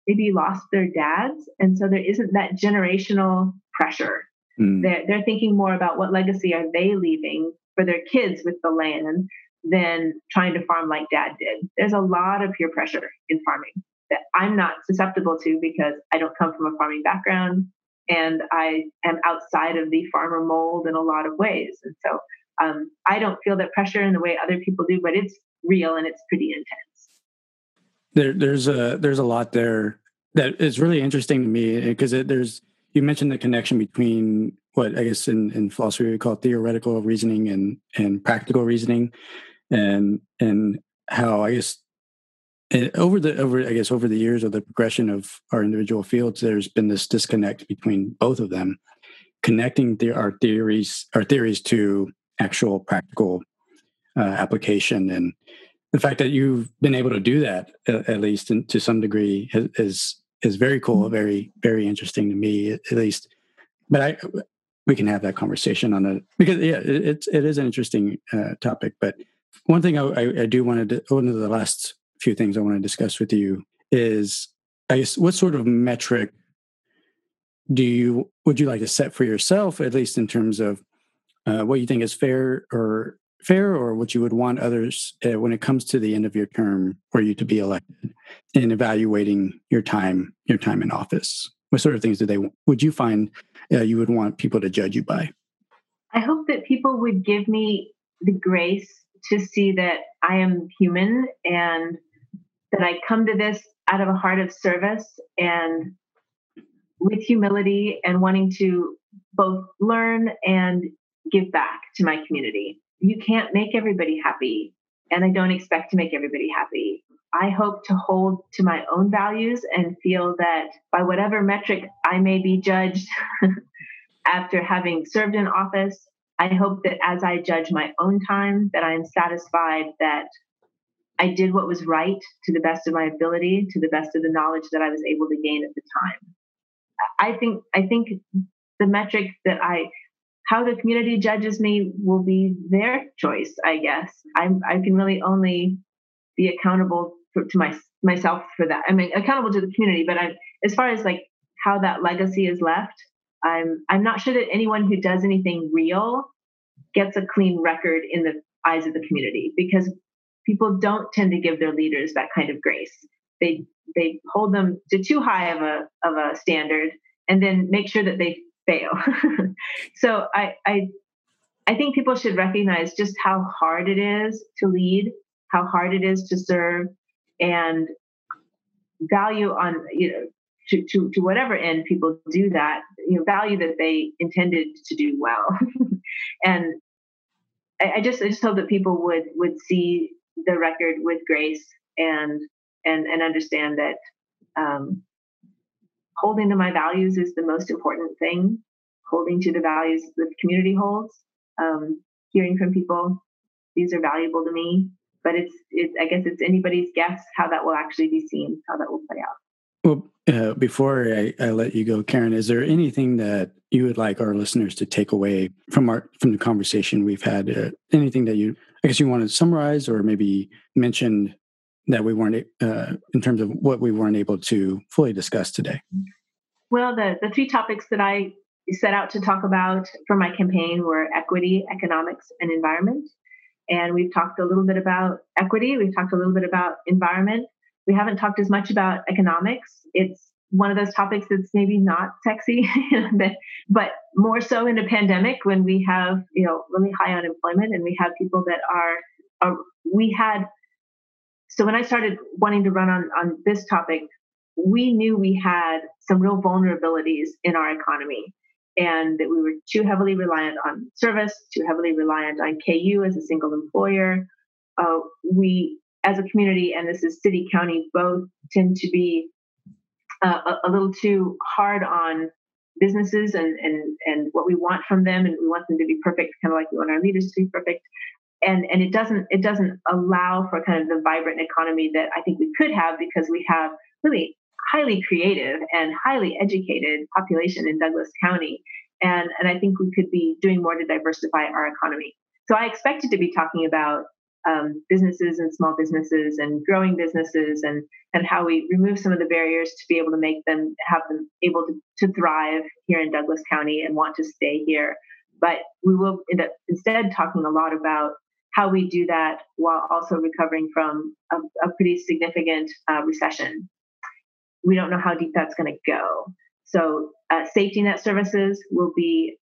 maybe lost their dads. And so there isn't that generational pressure. Mm. They're, they're thinking more about what legacy are they leaving for their kids with the land than trying to farm like dad did. There's a lot of peer pressure in farming that I'm not susceptible to because I don't come from a farming background and I am outside of the farmer mold in a lot of ways. And so um, I don't feel that pressure in the way other people do, but it's real and it's pretty intense. There, there's a there's a lot there that is really interesting to me because there's you mentioned the connection between what I guess in, in philosophy we call theoretical reasoning and and practical reasoning, and and how I guess eh, over the over I guess over the years of the progression of our individual fields, there's been this disconnect between both of them, connecting the, our theories our theories to actual practical uh, application and the fact that you've been able to do that at, at least in, to some degree is is very cool, mm-hmm. very very interesting to me at least. But I we can have that conversation on it because yeah, it, it's it is an interesting uh, topic. But one thing I, I, do want to one of the last few things I want to discuss with you is I guess what sort of metric do you would you like to set for yourself at least in terms of uh, what you think is fair or fair or what you would want others uh, when it comes to the end of your term for you to be elected in evaluating your time your time in office? What sort of things do they would you find uh, you would want people to judge you by? I hope that people would give me the grace to see that i am human and that i come to this out of a heart of service and with humility and wanting to both learn and give back to my community you can't make everybody happy. And I don't expect to make everybody happy. I hope to hold to my own values and feel that by whatever metric I may be judged after having served in office, I hope that as I judge my own time, that I'm satisfied that I did what was right to the best of my ability, to the best of the knowledge that I was able to gain at the time. I think I think the metric that I how the community judges me will be their choice, I guess. I'm, I can really only be accountable for, to my, myself for that. I mean, accountable to the community, but I, as far as like how that legacy is left, I'm, I'm not sure that anyone who does anything real gets a clean record in the eyes of the community because people don't tend to give their leaders that kind of grace. They, they hold them to too high of a, of a standard and then make sure that they fail. so I, I I think people should recognize just how hard it is to lead, how hard it is to serve, and value on you know to, to, to whatever end people do that, you know, value that they intended to do well. and I, I, just I just hope that people would would see the record with grace and and and understand that um, holding to my values is the most important thing. Holding to the values that the community holds, um, hearing from people, these are valuable to me. But it's, it's, I guess it's anybody's guess how that will actually be seen, how that will play out. Well, uh, before I, I, let you go, Karen, is there anything that you would like our listeners to take away from our from the conversation we've had? Uh, anything that you, I guess, you want to summarize or maybe mention that we weren't uh, in terms of what we weren't able to fully discuss today? Well, the the three topics that I set out to talk about for my campaign were equity, economics, and environment. And we've talked a little bit about equity. We've talked a little bit about environment. We haven't talked as much about economics. It's one of those topics that's maybe not sexy, but more so in a pandemic when we have you know really high unemployment and we have people that are, are we had so when I started wanting to run on, on this topic, we knew we had some real vulnerabilities in our economy and that we were too heavily reliant on service, too heavily reliant on KU as a single employer. Uh, we, as a community, and this is city county, both tend to be uh, a, a, little too hard on businesses and, and, and what we want from them. And we want them to be perfect, kind of like we want our leaders to be perfect and and it doesn't it doesn't allow for kind of the vibrant economy that I think we could have because we have really highly creative and highly educated population in Douglas County, and and I think we could be doing more to diversify our economy. So I expected to be talking about um, businesses and small businesses and growing businesses and and how we remove some of the barriers to be able to make them have them able to, to thrive here in Douglas County and want to stay here. But we will end up instead talking a lot about how we do that while also recovering from a, a pretty significant uh, recession. We don't know how deep that's going to go. So, uh, safety net services will be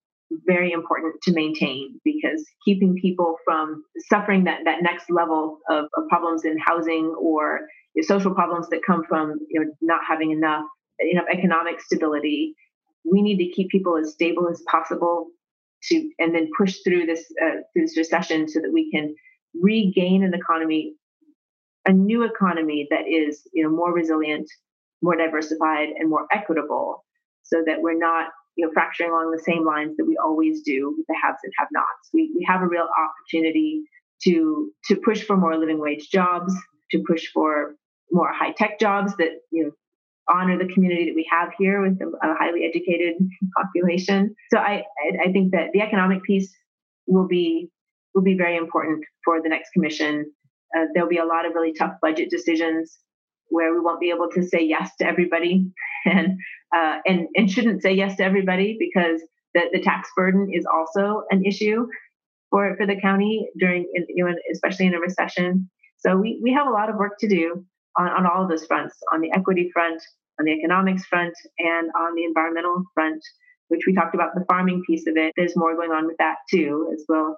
very important to maintain because keeping people from suffering that, that next level of, of problems in housing or you know, social problems that come from you know not having enough enough economic stability we need to keep people as stable as possible to and then push through this uh, through this recession so that we can regain an economy a new economy that is you know more resilient more diversified and more equitable so that we're not you know, fracturing along the same lines that we always do with the haves and have-nots. We, we have a real opportunity to to push for more living wage jobs, to push for more high-tech jobs that you know honor the community that we have here with a, highly educated population. So I I think that the economic piece will be will be very important for the next commission. Uh, there'll be a lot of really tough budget decisions where we won't be able to say yes to everybody and uh, and and shouldn't say yes to everybody because the, the tax burden is also an issue for for the county during you know especially in a recession. So we we have a lot of work to do on, on all of those fronts on the equity front, on the economics front, and on the environmental front, which we talked about the farming piece of it. There's more going on with that too, as we'll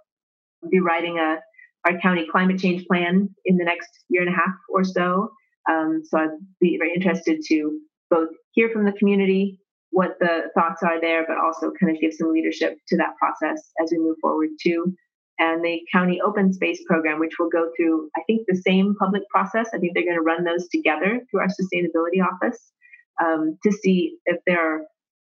be writing a our county climate change plan in the next year and a half or so. Um, so I'd be very interested to both hear from the community what the thoughts are there, but also kind of give some leadership to that process as we move forward too. And the county open space program, which will go through, I think, the same public process. I think they're going to run those together through our sustainability office um, to see if there are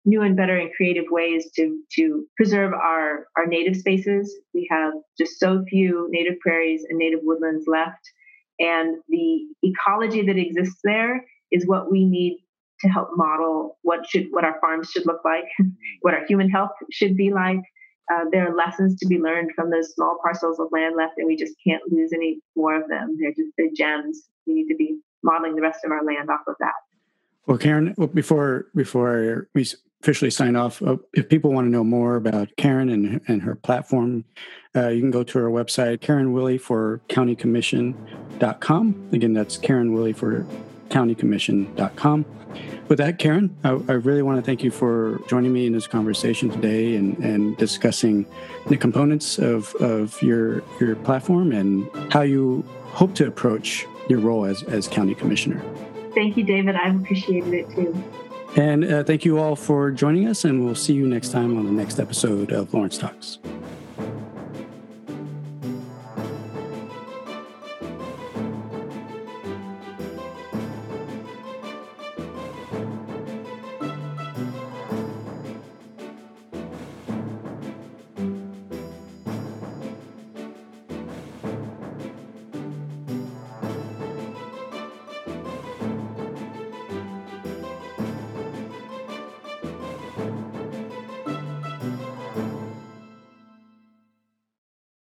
new and better and creative ways to to preserve our our native spaces. We have just so few native prairies and native woodlands left, and the ecology that exists there is what we need to help model what should what our farms should look like, what our human health should be like. Uh, there are lessons to be learned from those small parcels of land left, and we just can't lose any more of them. They're just they're gems. We need to be modeling the rest of our land off of that. Well, Karen, before before we officially sign off, uh, if people want to know more about Karen and, and her platform, uh, you can go to her website, Karen Willey for countycommission.com. Again, that's Karen Willey for countycommission.com. With that, Karen, I, I, really want to thank you for joining me in this conversation today and, and discussing the components of, of your, your platform and how you hope to approach your role as, as county commissioner. Thank you, David. I've appreciated it too. And uh, thank you all for joining us, and we'll see you next time on the next episode of Lawrence Talks.